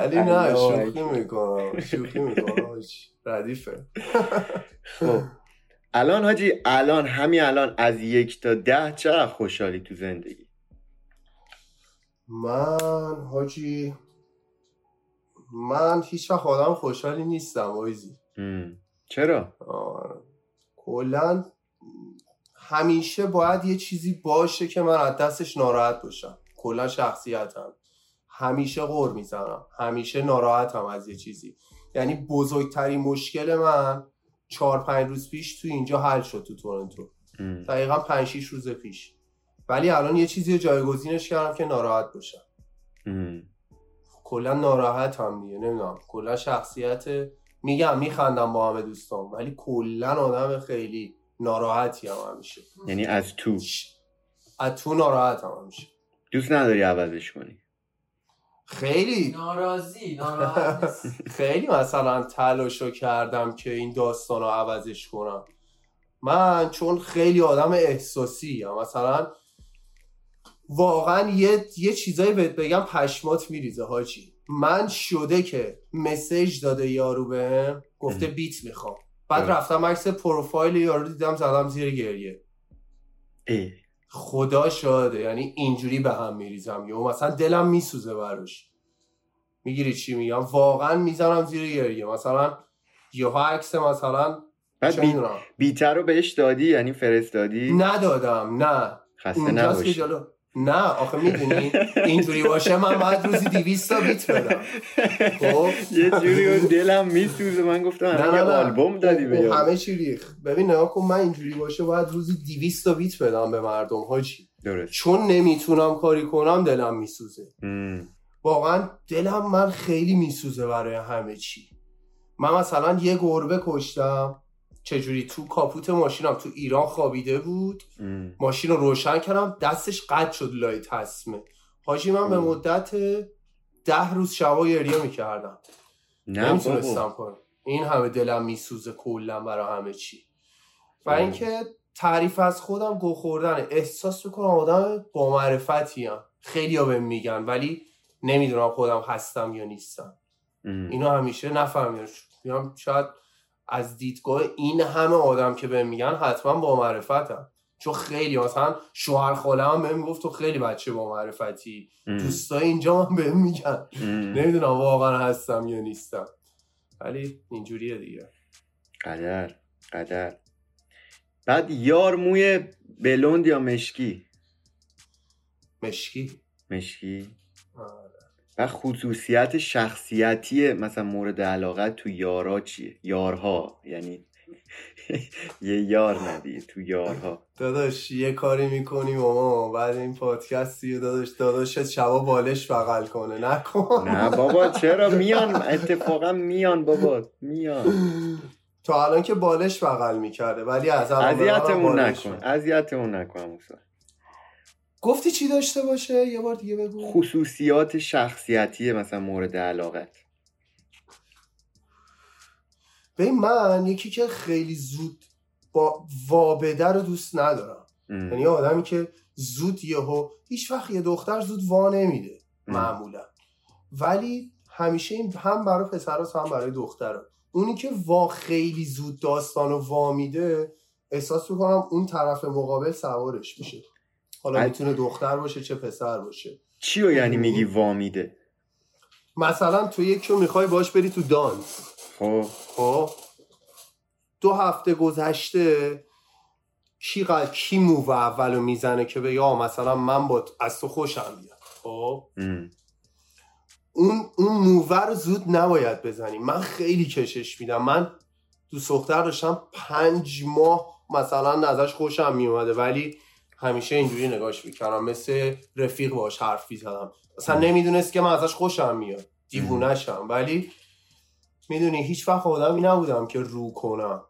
ولی نه شوخی. می‌کنم شوخی می‌کنم ردیفه. خب. الان حاجی الان همین الان از یک تا ده چقدر خوشحالی تو زندگی؟ من حاجی من هیچ وقت آدم خوشحالی نیستم ام. چرا؟ آره. کلا همیشه باید یه چیزی باشه که من از دستش ناراحت باشم. کلا شخصیتم. همیشه غور می‌زنم. همیشه ناراحتم از یه چیزی. یعنی بزرگترین مشکل من چهار پنج روز پیش تو اینجا حل شد تو تورنتو. دقیقا پنج شیش روز پیش. ولی الان یه چیزی جایگزینش کردم که ناراحت باشم. کلا ناراحت هم دیگه نمی‌دونم. کلا شخصیت میگم میخندم با همه دوستان ولی کلا آدم خیلی ناراحتی هم همیشه. یعنی از تو. از تو ناراحت هم همیشه. دوست نداری عوضش کنی؟ خیلی ناراضی ناراحت خیلی مثلا تلاشو کردم که این داستان رو عوضش کنم من چون خیلی آدم احساسی هم. مثلا واقعا یه, یه چیزایی بهت بگم پشمات میریزه حاجی من شده که مسیج داده یارو بهم گفته. بیت می‌خوام بعد. رفتم عکس پروفایل یارو دیدم زدم زیر گریه. خدا شاده یعنی اینجوری به هم میریزم. یا مثلا دلم میسوزه براش. می‌گیری چی میگم؟ واقعا می‌زنم زیر گریه. مثلا یه عکس مثلا بی... بیتر رو بهش دادی؟ یعنی فرستادی؟ ندادم. نه. خسته نباشی. جلو نه آخه می‌دونی اینجوری باشه من باید روزی 200 تا بیت بدم. خب؟ یه جوری اون دلم میسوزه. من گفتم نه نه یه نه. آلبوم دادی به. همه چی ریخ ببین نگاه کن من اینجوری باشه باید روزی 200 تا بیت بدم به مردم حاجی. درست. چون نمی‌تونم کاری کنم دلم میسوزه. واقعا دلم من خیلی میسوزه برای همه چی. من مثلا یه گربه کشتم. چجوری تو کاپوت ماشینم تو ایران خوابیده بود؟ ام. ماشین رو روشن کردم دستش قطع شد لای تصمه حاجی من به اوه. مدت ده روز شبا گریه می‌کردم. نمی‌تونستم کنم. این همه دلم میسوزه کلا برای همه چی. و. اینکه تعریف از خودم گو خوردن احساس می‌کنم آدم با معرفتی هم خیلی ها بهم میگن ولی نمی‌دونم خودم هستم یا نیستم. ام. اینو همیشه نفهمیدم. شاید از دیدگاه این همه آدم که بهم میگن حتما با معرفتم. چون خیلی مثلا شوهر خاله هم بهم گفت تو خیلی بچه با معرفتی. دوستای اینجا هم بهم میگن. نمی‌دونم واقعا هستم یا نیستم. ولی اینجوریه دیگه. قدر قدر. بعد یار موی بلوند یا مشکی؟ مشکی. مشکی. و خصوصیت شخصیتی مثلا مورد علاقت تو یارا چیه؟ یارها یعنی یه یار ندیه تو یارها. داداش یه کاری می‌کنی ماما بعد این پادکستی داداش داداشت شبا بالش بغل کنه نکن. نه بابا چرا؟ میان اتفاقا میان بابا میان. تا الان که بالش بغل می‌کرده ولی از اذیتمون نکن. اذیتمون نکن موسی گفتی چی داشته باشه؟ یه بار دیگه بگو. خصوصیات شخصیتی مثلا مورد علاقت. ببین من یکی که خیلی زود با وابده رو دوست ندارم. یعنی آدمی که زود یهو هیچ وقت یه دختر زود وا نمیده ام. معمولا. ولی همیشه این هم برای پسراست هم برای دخترها اونی که وا خیلی زود داستان و وا میده احساس می‌کنم اون طرف مقابل سوارش میشه. حالا از- می‌تونه دختر باشه چه پسر باشه. چی رو یعنی میگی وامیده مثلا تو یکی رو می‌خوای باش بری تو دانس خب. خب. دو هفته گذشته کی قل... کی موو اولو می‌زنه که به یا مثلا من با از تو خوشم بیاد خب. اون اون مووه رو زود نباید بزنی. من خیلی کشش میدم. من دوست دختر داشتم پنج ماه مثلا ازش خوشم میومده ولی همیشه اینجوری نگاش می‌کردم. مثل رفیق باش حرف می‌زدم. اصلا نمی‌دونست که من ازش خوشم میاد. دیوونشم ولی می‌دونی هیچ وقت آدمی نبودم که رو کنم.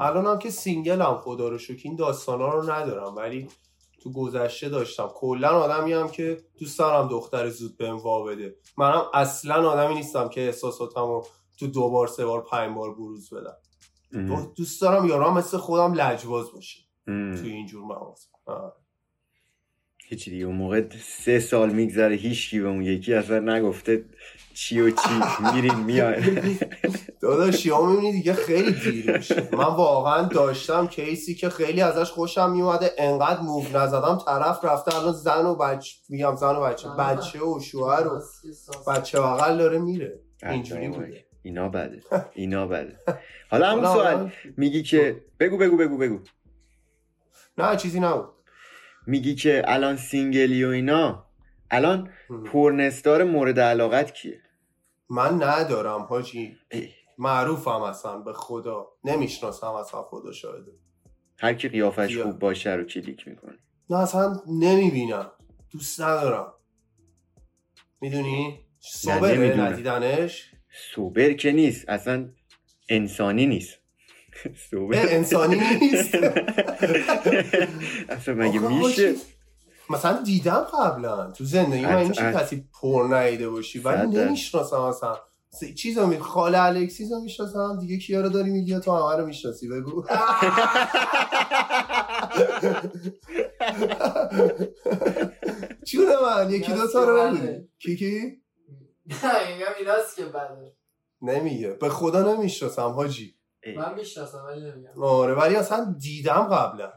الانم که سینگلم خدا رو شکر این داستانا رو ندارم. ولی تو گذشته داشتم. کلا آدمی هم که دوست دارم دختر زود بهم وا بده. منم اصلا آدمی نیستم که احساساتمو تو دو بار سه بار پنج بار بروز بدم. دوست دارم یارم مثل خودم لجباز باشه. توی اینجور مواقع. هیچی دیگه اون موقع سه سال میگذره هیچکی به اون یکی اصلا نگفته چی و چی میریم میای داداش یا می‌بینی دیگه خیلی دیر میشه. من واقعا داشتم کیسی که خیلی ازش خوشم میومده انقدر موو نزدم طرف رفته الان زن و بچه میگم زن و بچه بچه و شوهر و بچه بغل داره میره. اینجوری بوده. اینا بده اینا بده. حالا همون سوال میگی که بگو بگو بگو بگو. نه چیزی نبود. میگی که الان single ی و اینا؟ الان. pornstar مورد علاقت کیه؟ من ندارم حاجی. معروفم اصلا به خدا. نمی‌شناسم اصلا خدا شاهده. هر کی قیافش؟ خوب باشه رو کلیک می‌کنه. نه اصلا نمی‌بینم. دوست ندارم. می‌دونی؟ نمی‌دونم. ندیدنش. سوبر که نیست اصلا انسانی نیست. سوبر انسانی نیست. اصلا مگه میشه؟ مثلا دیدم قبلا. تو زندگی من. میشه کسی پر نیده باشی. ولی. نمی‌شناسم اصلا. س- چیزا می خاله الکسیز رو می‌شناسم. دیگه کیا رو داری میگی تو همه رو می‌شناسی؟ بگو. چونه من یکی دو تا رو بله. بگو. کی کی؟ نه میگم ایناست که بده نمیگه. به خدا نمی‌شناسم حاجی. من می‌شناسم ولی نمیگم. آره ولی اصلا دیدم قبلا.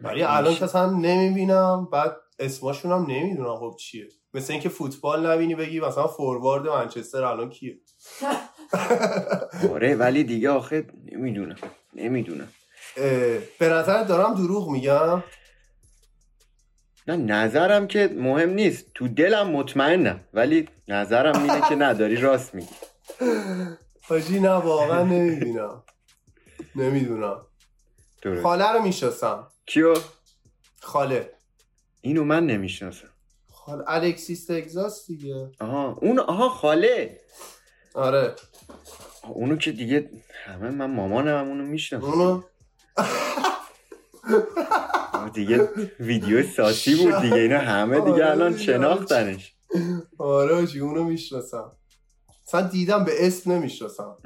ولی الان که اصلا نمی‌بینم. بعد اسماشون هم نمی‌دونم خب چیه. مثل اینکه فوتبال نبینی بگی مثلا فوروارد منچستر الان کیه؟ آره ولی دیگه آخه نمی‌دونم نمی‌دونم. به نظر دارم دروغ میگم؟ نه نظرم که مهم نیست. تو دلم مطمئنم ولی نظرم اینه که نداری راست میگی. حاجی نه واقعا نمی‌دونم. درست. خاله رو می‌شناسم. کیو؟ خاله. اینو من نمی‌شناسم. خاله الکسیس تگزاس دیگه. آها اون آها خاله. آره. اونو که دیگه همه من مامانم اونو می‌شناسم. اونو؟ دیگه ویدیو ساسی بود دیگه اینا همه دیگه آره الان. شناختنش. آره اونو می‌شناسم. اصلا دیدم به اسم نمی‌شناسم.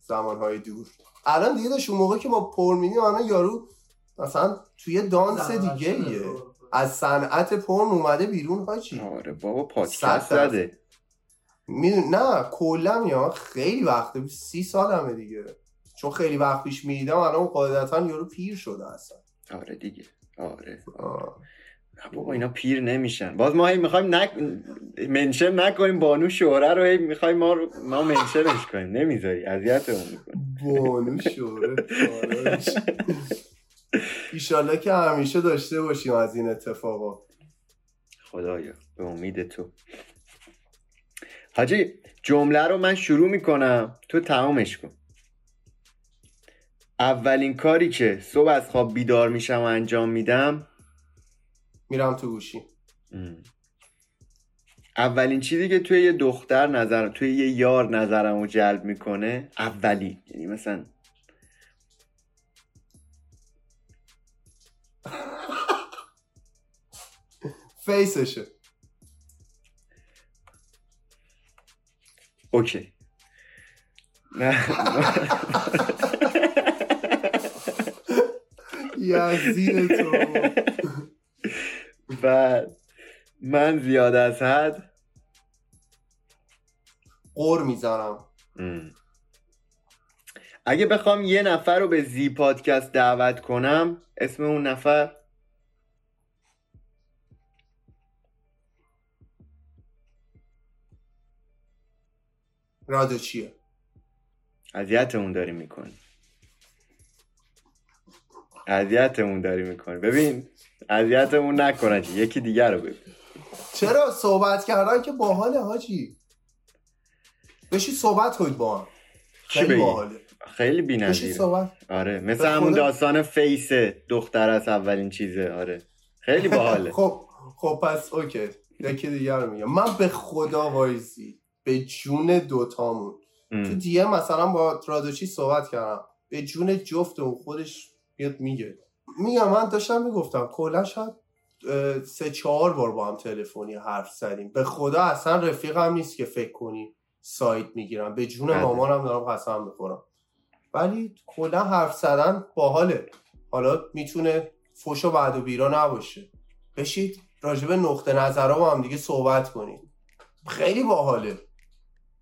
زمانهای دور. الان دیگه داشت اون موقع که ما پر میدیم الان یارو مثلا توی دانس دیگه ایه از صنعت پرن اومده بیرون حاجی. آره بابا پادکست. زده. میدون نه کلا یا خیلی وقته. سی سالمه دیگه. چون خیلی وقت پیش می‌دیدم الان قاعدتا یارو پیر شده اصلا. آره دیگه. آره. آه. بابا اینا پیر نمیشن. باز ما هی می‌خوایم نک... منشن نکنیم بانو شوره رو هی می‌خوایم ما رو... ما منشنش کنیم. نمی‌ذاری اذیتمون می‌کنی. بانو شوره. ایشالله که همیشه داشته باشیم از این اتفاقا. خدایا به امید تو. حاجی جمله رو من شروع می‌کنم. تو تمامش کن. اولین کاری که صبح از خواب بیدار میشم و انجام میدم میرم تو گوشی. ام. اولین چیزی که توی یه دختر نظر توی یه یار نظرم رو جلب می‌کنه اولی یعنی مثلا فیسشه اوکی. نه. یزید تو. بعد من زیاد از حد قور ام. اگه بخوام یه نفر رو به زی پادکست دعوت کنم اسم اون نفر؟ رادو چیه؟ اذیتمون داری می‌کنی. اذیتمون داری می‌کنی. ببین اذیتمون نکنه چی. یکی دیگر رو ببین چرا صحبت کردن که باحاله حاجی؟ بشی صحبت کنید با هم. چی خیلی باحاله. خیلی بی‌نظیره صحبت. آره مثل همون داستان face دختر از اولین چیزه آره. خیلی باحاله. خب خب پس okay. یکی دیگر رو میگم. من به خدا وایسی به جون دوتامون. تو. دیگه مثلا با رادوچی صحبت کردم. به جون جفت و خودش میاد میگه. میگم من داشتم می‌گفتم کلا شاید سه چهار بار با هم تلفنی حرف زدیم. به خدا اصلا رفیقم نیست که فکر کنی سایت می‌گیرم. به جون بله. مامانم دارم قسم می‌خورم. ولی کلا حرف زدن باحاله. حالا می‌تونه فوش و بعد و بیرا نباشه. بشید راجب نقطه نظرها با هم دیگه صحبت کنید خیلی باحاله.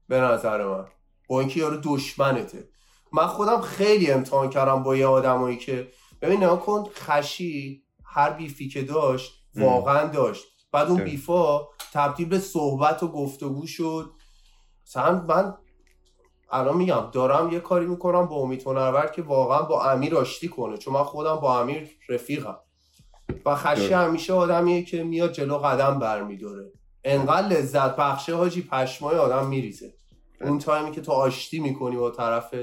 به نظر من. با اینکه یارو دشمنته. من خودم خیلی امتحان کردم با یه آدمایی که ببین نگاه کن خشی هر بیفی که داشت. واقعا داشت. بعد اون. بیفا تبدیل به صحبت و گفتگو شد. مثلا من الان میگم دارم یه کاری می‌کنم با امید هنرور که واقعا با امیر آشتی کنه چون من خودم با امیر رفیقم. و خشی. همیشه آدمیه که میاد جلو قدم برمیداره. انقدر لذت بخشه حاجی پشمای آدم میریزه. اون تایمی که تو آشتی می‌کنی با طرف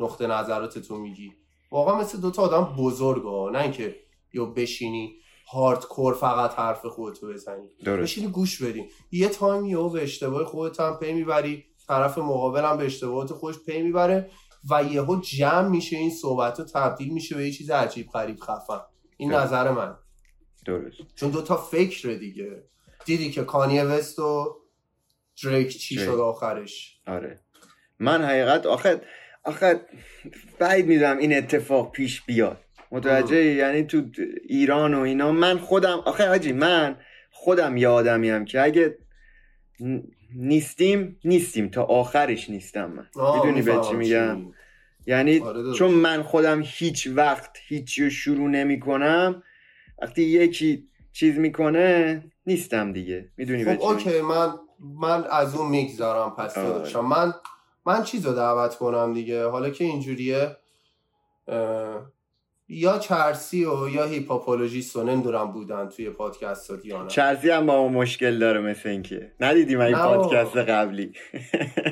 نقطه نظرات تو میگی. واقعا مثل دوتا آدم بزرگ ها نه اینکه یا بشینی hardcore فقط حرف خودتو بزنی. درست. بشینی گوش بدی. یه تایمی یا به اشتباه خودت هم پی می‌بری طرف مقابل هم به اشتباهات خودش پی می‌بره و یهو جمع میشه این صحبت ها تبدیل میشه به یه چیز عجیب غریب خفن. این درست. نظر من. درست. چون دوتا فکر دیگه. دیدی که کانیه وست و دریک چی. شد آخرش. آره. من حقیقت آخه آخه بعید می‌دونم این اتفاق پیش بیاد متوجه یعنی تو ایران و اینا من خودم آخه حاجی من خودم یه آدمیم که اگه نیستیم نیستیم تا آخرش نیستم من می‌دونی به چی میگم. یعنی آره. چون من خودم هیچ وقت هیچی رو شروع نمی کنم وقتی یکی چیز می‌کنه نیستم دیگه می‌دونی خب؟ okay من من از اون می‌گذارم پس آره. من من چیز رو دعوت کنم دیگه. حالا که اینجوریه یا چرسی و یا Hiphopologist رو نمی‌دونم بودن توی پادکست یا نه. چرسی هم با ما مشکل داره مثل اینکه. ندیدی من این. پادکست قبلی؟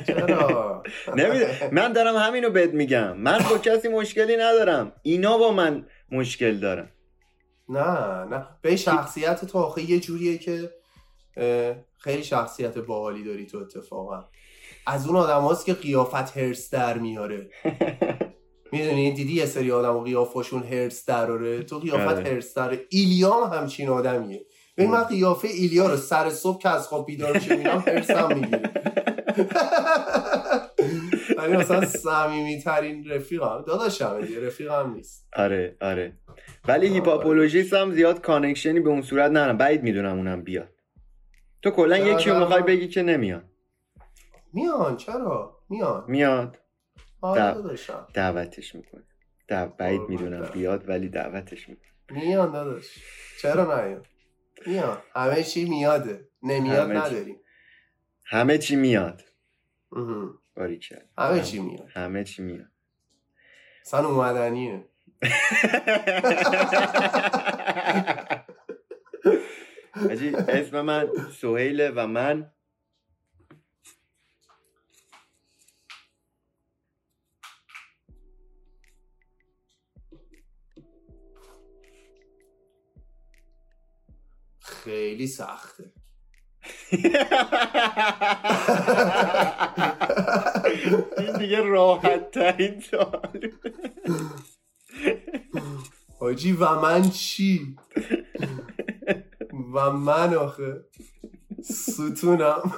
چرا. من دارم همینو بهت میگم. من با کسی مشکلی ندارم. اینا با من مشکل دارن. نه نه. به شخصیت تو آخه یه جوریه که خیلی شخصیت باحالی داری تو اتفاقا. از اون آدم هاست که قیافت هرس در میاره. می‌دونی؟ دیدی یه سری آدم و قیافشون هرس دراره؟ تو قیافت آره. هرس داره ایلیام همچین آدمیه. ببین من قیافه ایلیا رو سر صبح که از خواب بیدار میشه می‌بینم هرسم می‌گیره. ولی مثلا صمیمی ترین رفیقم. داداشم دیگه رفیقم نیست. آره آره. ولی آره. Hiphopologist هم زیاد connection ی به اون صورت ندارم. بعید می‌دونم اونم بیاد. تو کلا یکی رو می‌خوای بگی که نمیاد. میان چرا؟ میان. میاد. آره داداشم. دعوتش می‌کنه. دع... بعید می‌دونم. بیاد ولی دعوتش می‌کنه. میان داداش. چرا نیان؟ میان. همه چی میاده. نمیاد همه چی. نداریم. همه چی میاد. اها. باریکلا همه چی میاد. همه چی میاد. اصلا اومدنیه. اسم من سهیله و من خیلی سخته. این دیگه راحت ترین سوال. حاجی و من چی؟ و من آخه ستونم.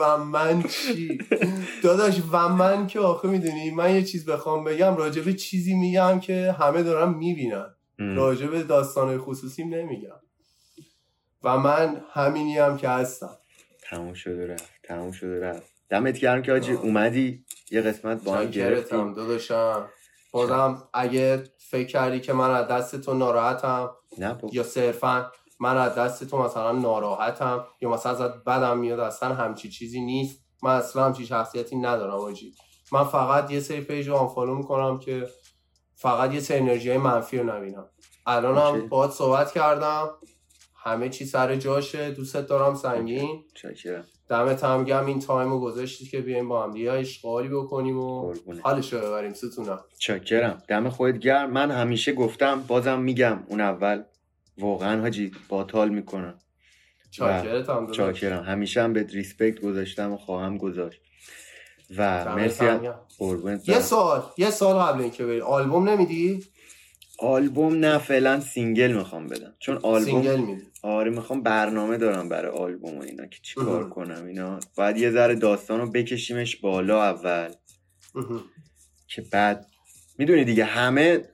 و من چی؟ داداش و من که آخه می‌دونی من یه چیز بخوام بگم راجع به چیزی میگم که همه دارن می‌بینن. راجع به داستان خصوصیم نمیگم. و من همینی هم که هستم. تموم شده رفت تموم شده رفت. دمت گرم که آجی اومدی. یه قسمت با هم گرفتیم. داداشم. بازم اگه فکر کردی که من از دست تو ناراحتم نه. یا صرفا من از دست تو مثلا ناراحتم یا مثلا ازت بدم میاد اصلا همچی چیزی نیست. من اصلا همچی شخصیتی ندارم آجی. من فقط یه سری پیج رو آنفالو می‌کنم که فقط یه سری انرژی منفی رو نبینم. الانم. باهات صحبت کردم. همه چی سر جاشه. دوستت دارم سنگین. چاکرم دمت هم گرم این تایم رو گذاشتی که بیایم با هم دیگه اشغالی بکنیم و. حالش رو ببریم. ستونم. چاکرم دم خودت گرم. من همیشه گفتم بازم میگم اون اول. واقعا حاجی باهات حال می‌کنم. چاکرتم. چاکرم. همیشه هم به respect گذاشتم و خواهم گذاشت. و مرسی یه. سال یه سال قبل اینکه بری آلبوم نمیدی؟ آلبوم نه فعلا single می‌خوام بدم. چون آلبوم single میدی. آره می‌خوام برنامه دارم برای آلبوم و اینا که چی کار. کنم اینا باید یه ذره داستان رو بکشیمش بالا اول. که بعد می‌دونی دیگه همه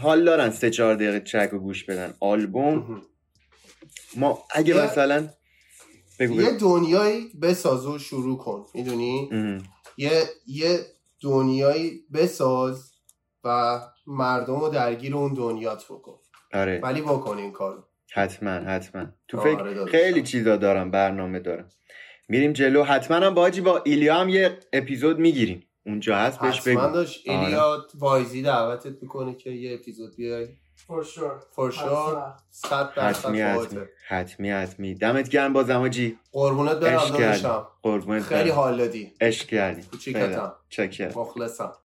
حال دارن سه چهار دقیقه track رو گوش بدن آلبوم. ما اگه یه- مثلا بگو یه دنیایی بساز و شروع کن می‌دونی. یه یه دنیایی بساز و مردم رو درگیر اون دنیات بکن آره ولی بکن این کارو حتما حتما. تو آره فکر. خیلی چیزا دارم برنامه دارم. میریم جلو. حتما هم باجی با ایلیا هم یه اپیزود می‌گیریم. اونجا هست بهش حتما بگو. داشت آره. ایلیا وایزی دعوتت می‌کنه که یه اپیزود بیای. For sure. for sure. حتمی حتمی. حتمی حتمی. دمت گرم بازم آجی قربونت برم. داداشم. قربونت خیلی. حال دادی. عشق کردی. کوچیکتم. چکر مخلصم.